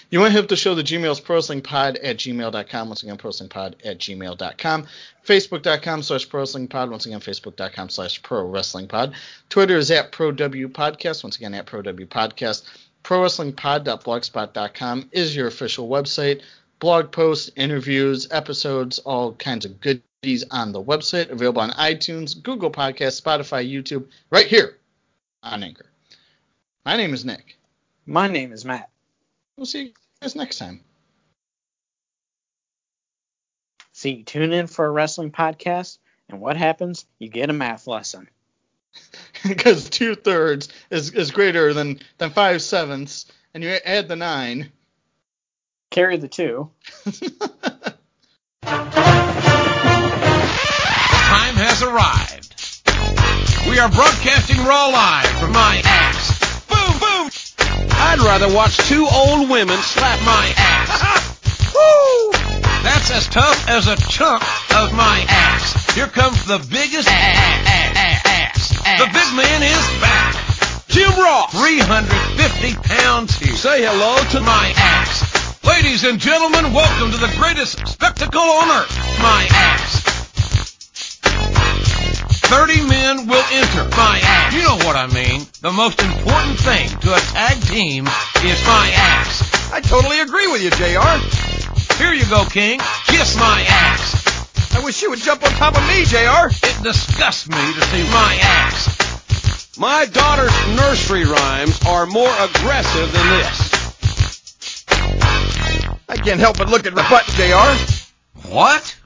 You want to hit the show, the Gmail's ProWrestlingPod at gmail.com. Once again, ProWrestlingPod at gmail.com. Facebook.com slash ProWrestlingPod. Once again, Facebook.com slash ProWrestlingPod. Twitter is at ProWPodcast. Once again, at pro w podcast. ProWPodcast. ProWrestlingPod.blogspot.com is your official website. Blog posts, interviews, episodes, all kinds of goodies on the website. Available on iTunes, Google Podcasts, Spotify, YouTube, right here on Anchor. My name is Nick. My name is Matt. We'll see you guys next time. See, you tune in for a wrestling podcast, and what happens? You get a math lesson. because two thirds is, is greater than, than five sevenths, and you add the nine. Carry the two. time has arrived. We are broadcasting Raw Live from my ass I'd rather watch two old women slap my ass. Woo! That's as tough as a chunk of my ass. Here comes the biggest ass. The big man is back. Jim Ross, 350 pounds here. Say hello to my ass. Ladies and gentlemen, welcome to the greatest spectacle on earth. My ass. 30 men will enter my ass. You know what I mean. The most important thing to a tag team is my ass. I totally agree with you, JR. Here you go, King. Kiss my ass. I wish you would jump on top of me, JR. It disgusts me to see my ass. My daughter's nursery rhymes are more aggressive than this. I can't help but look at the butt, JR. What?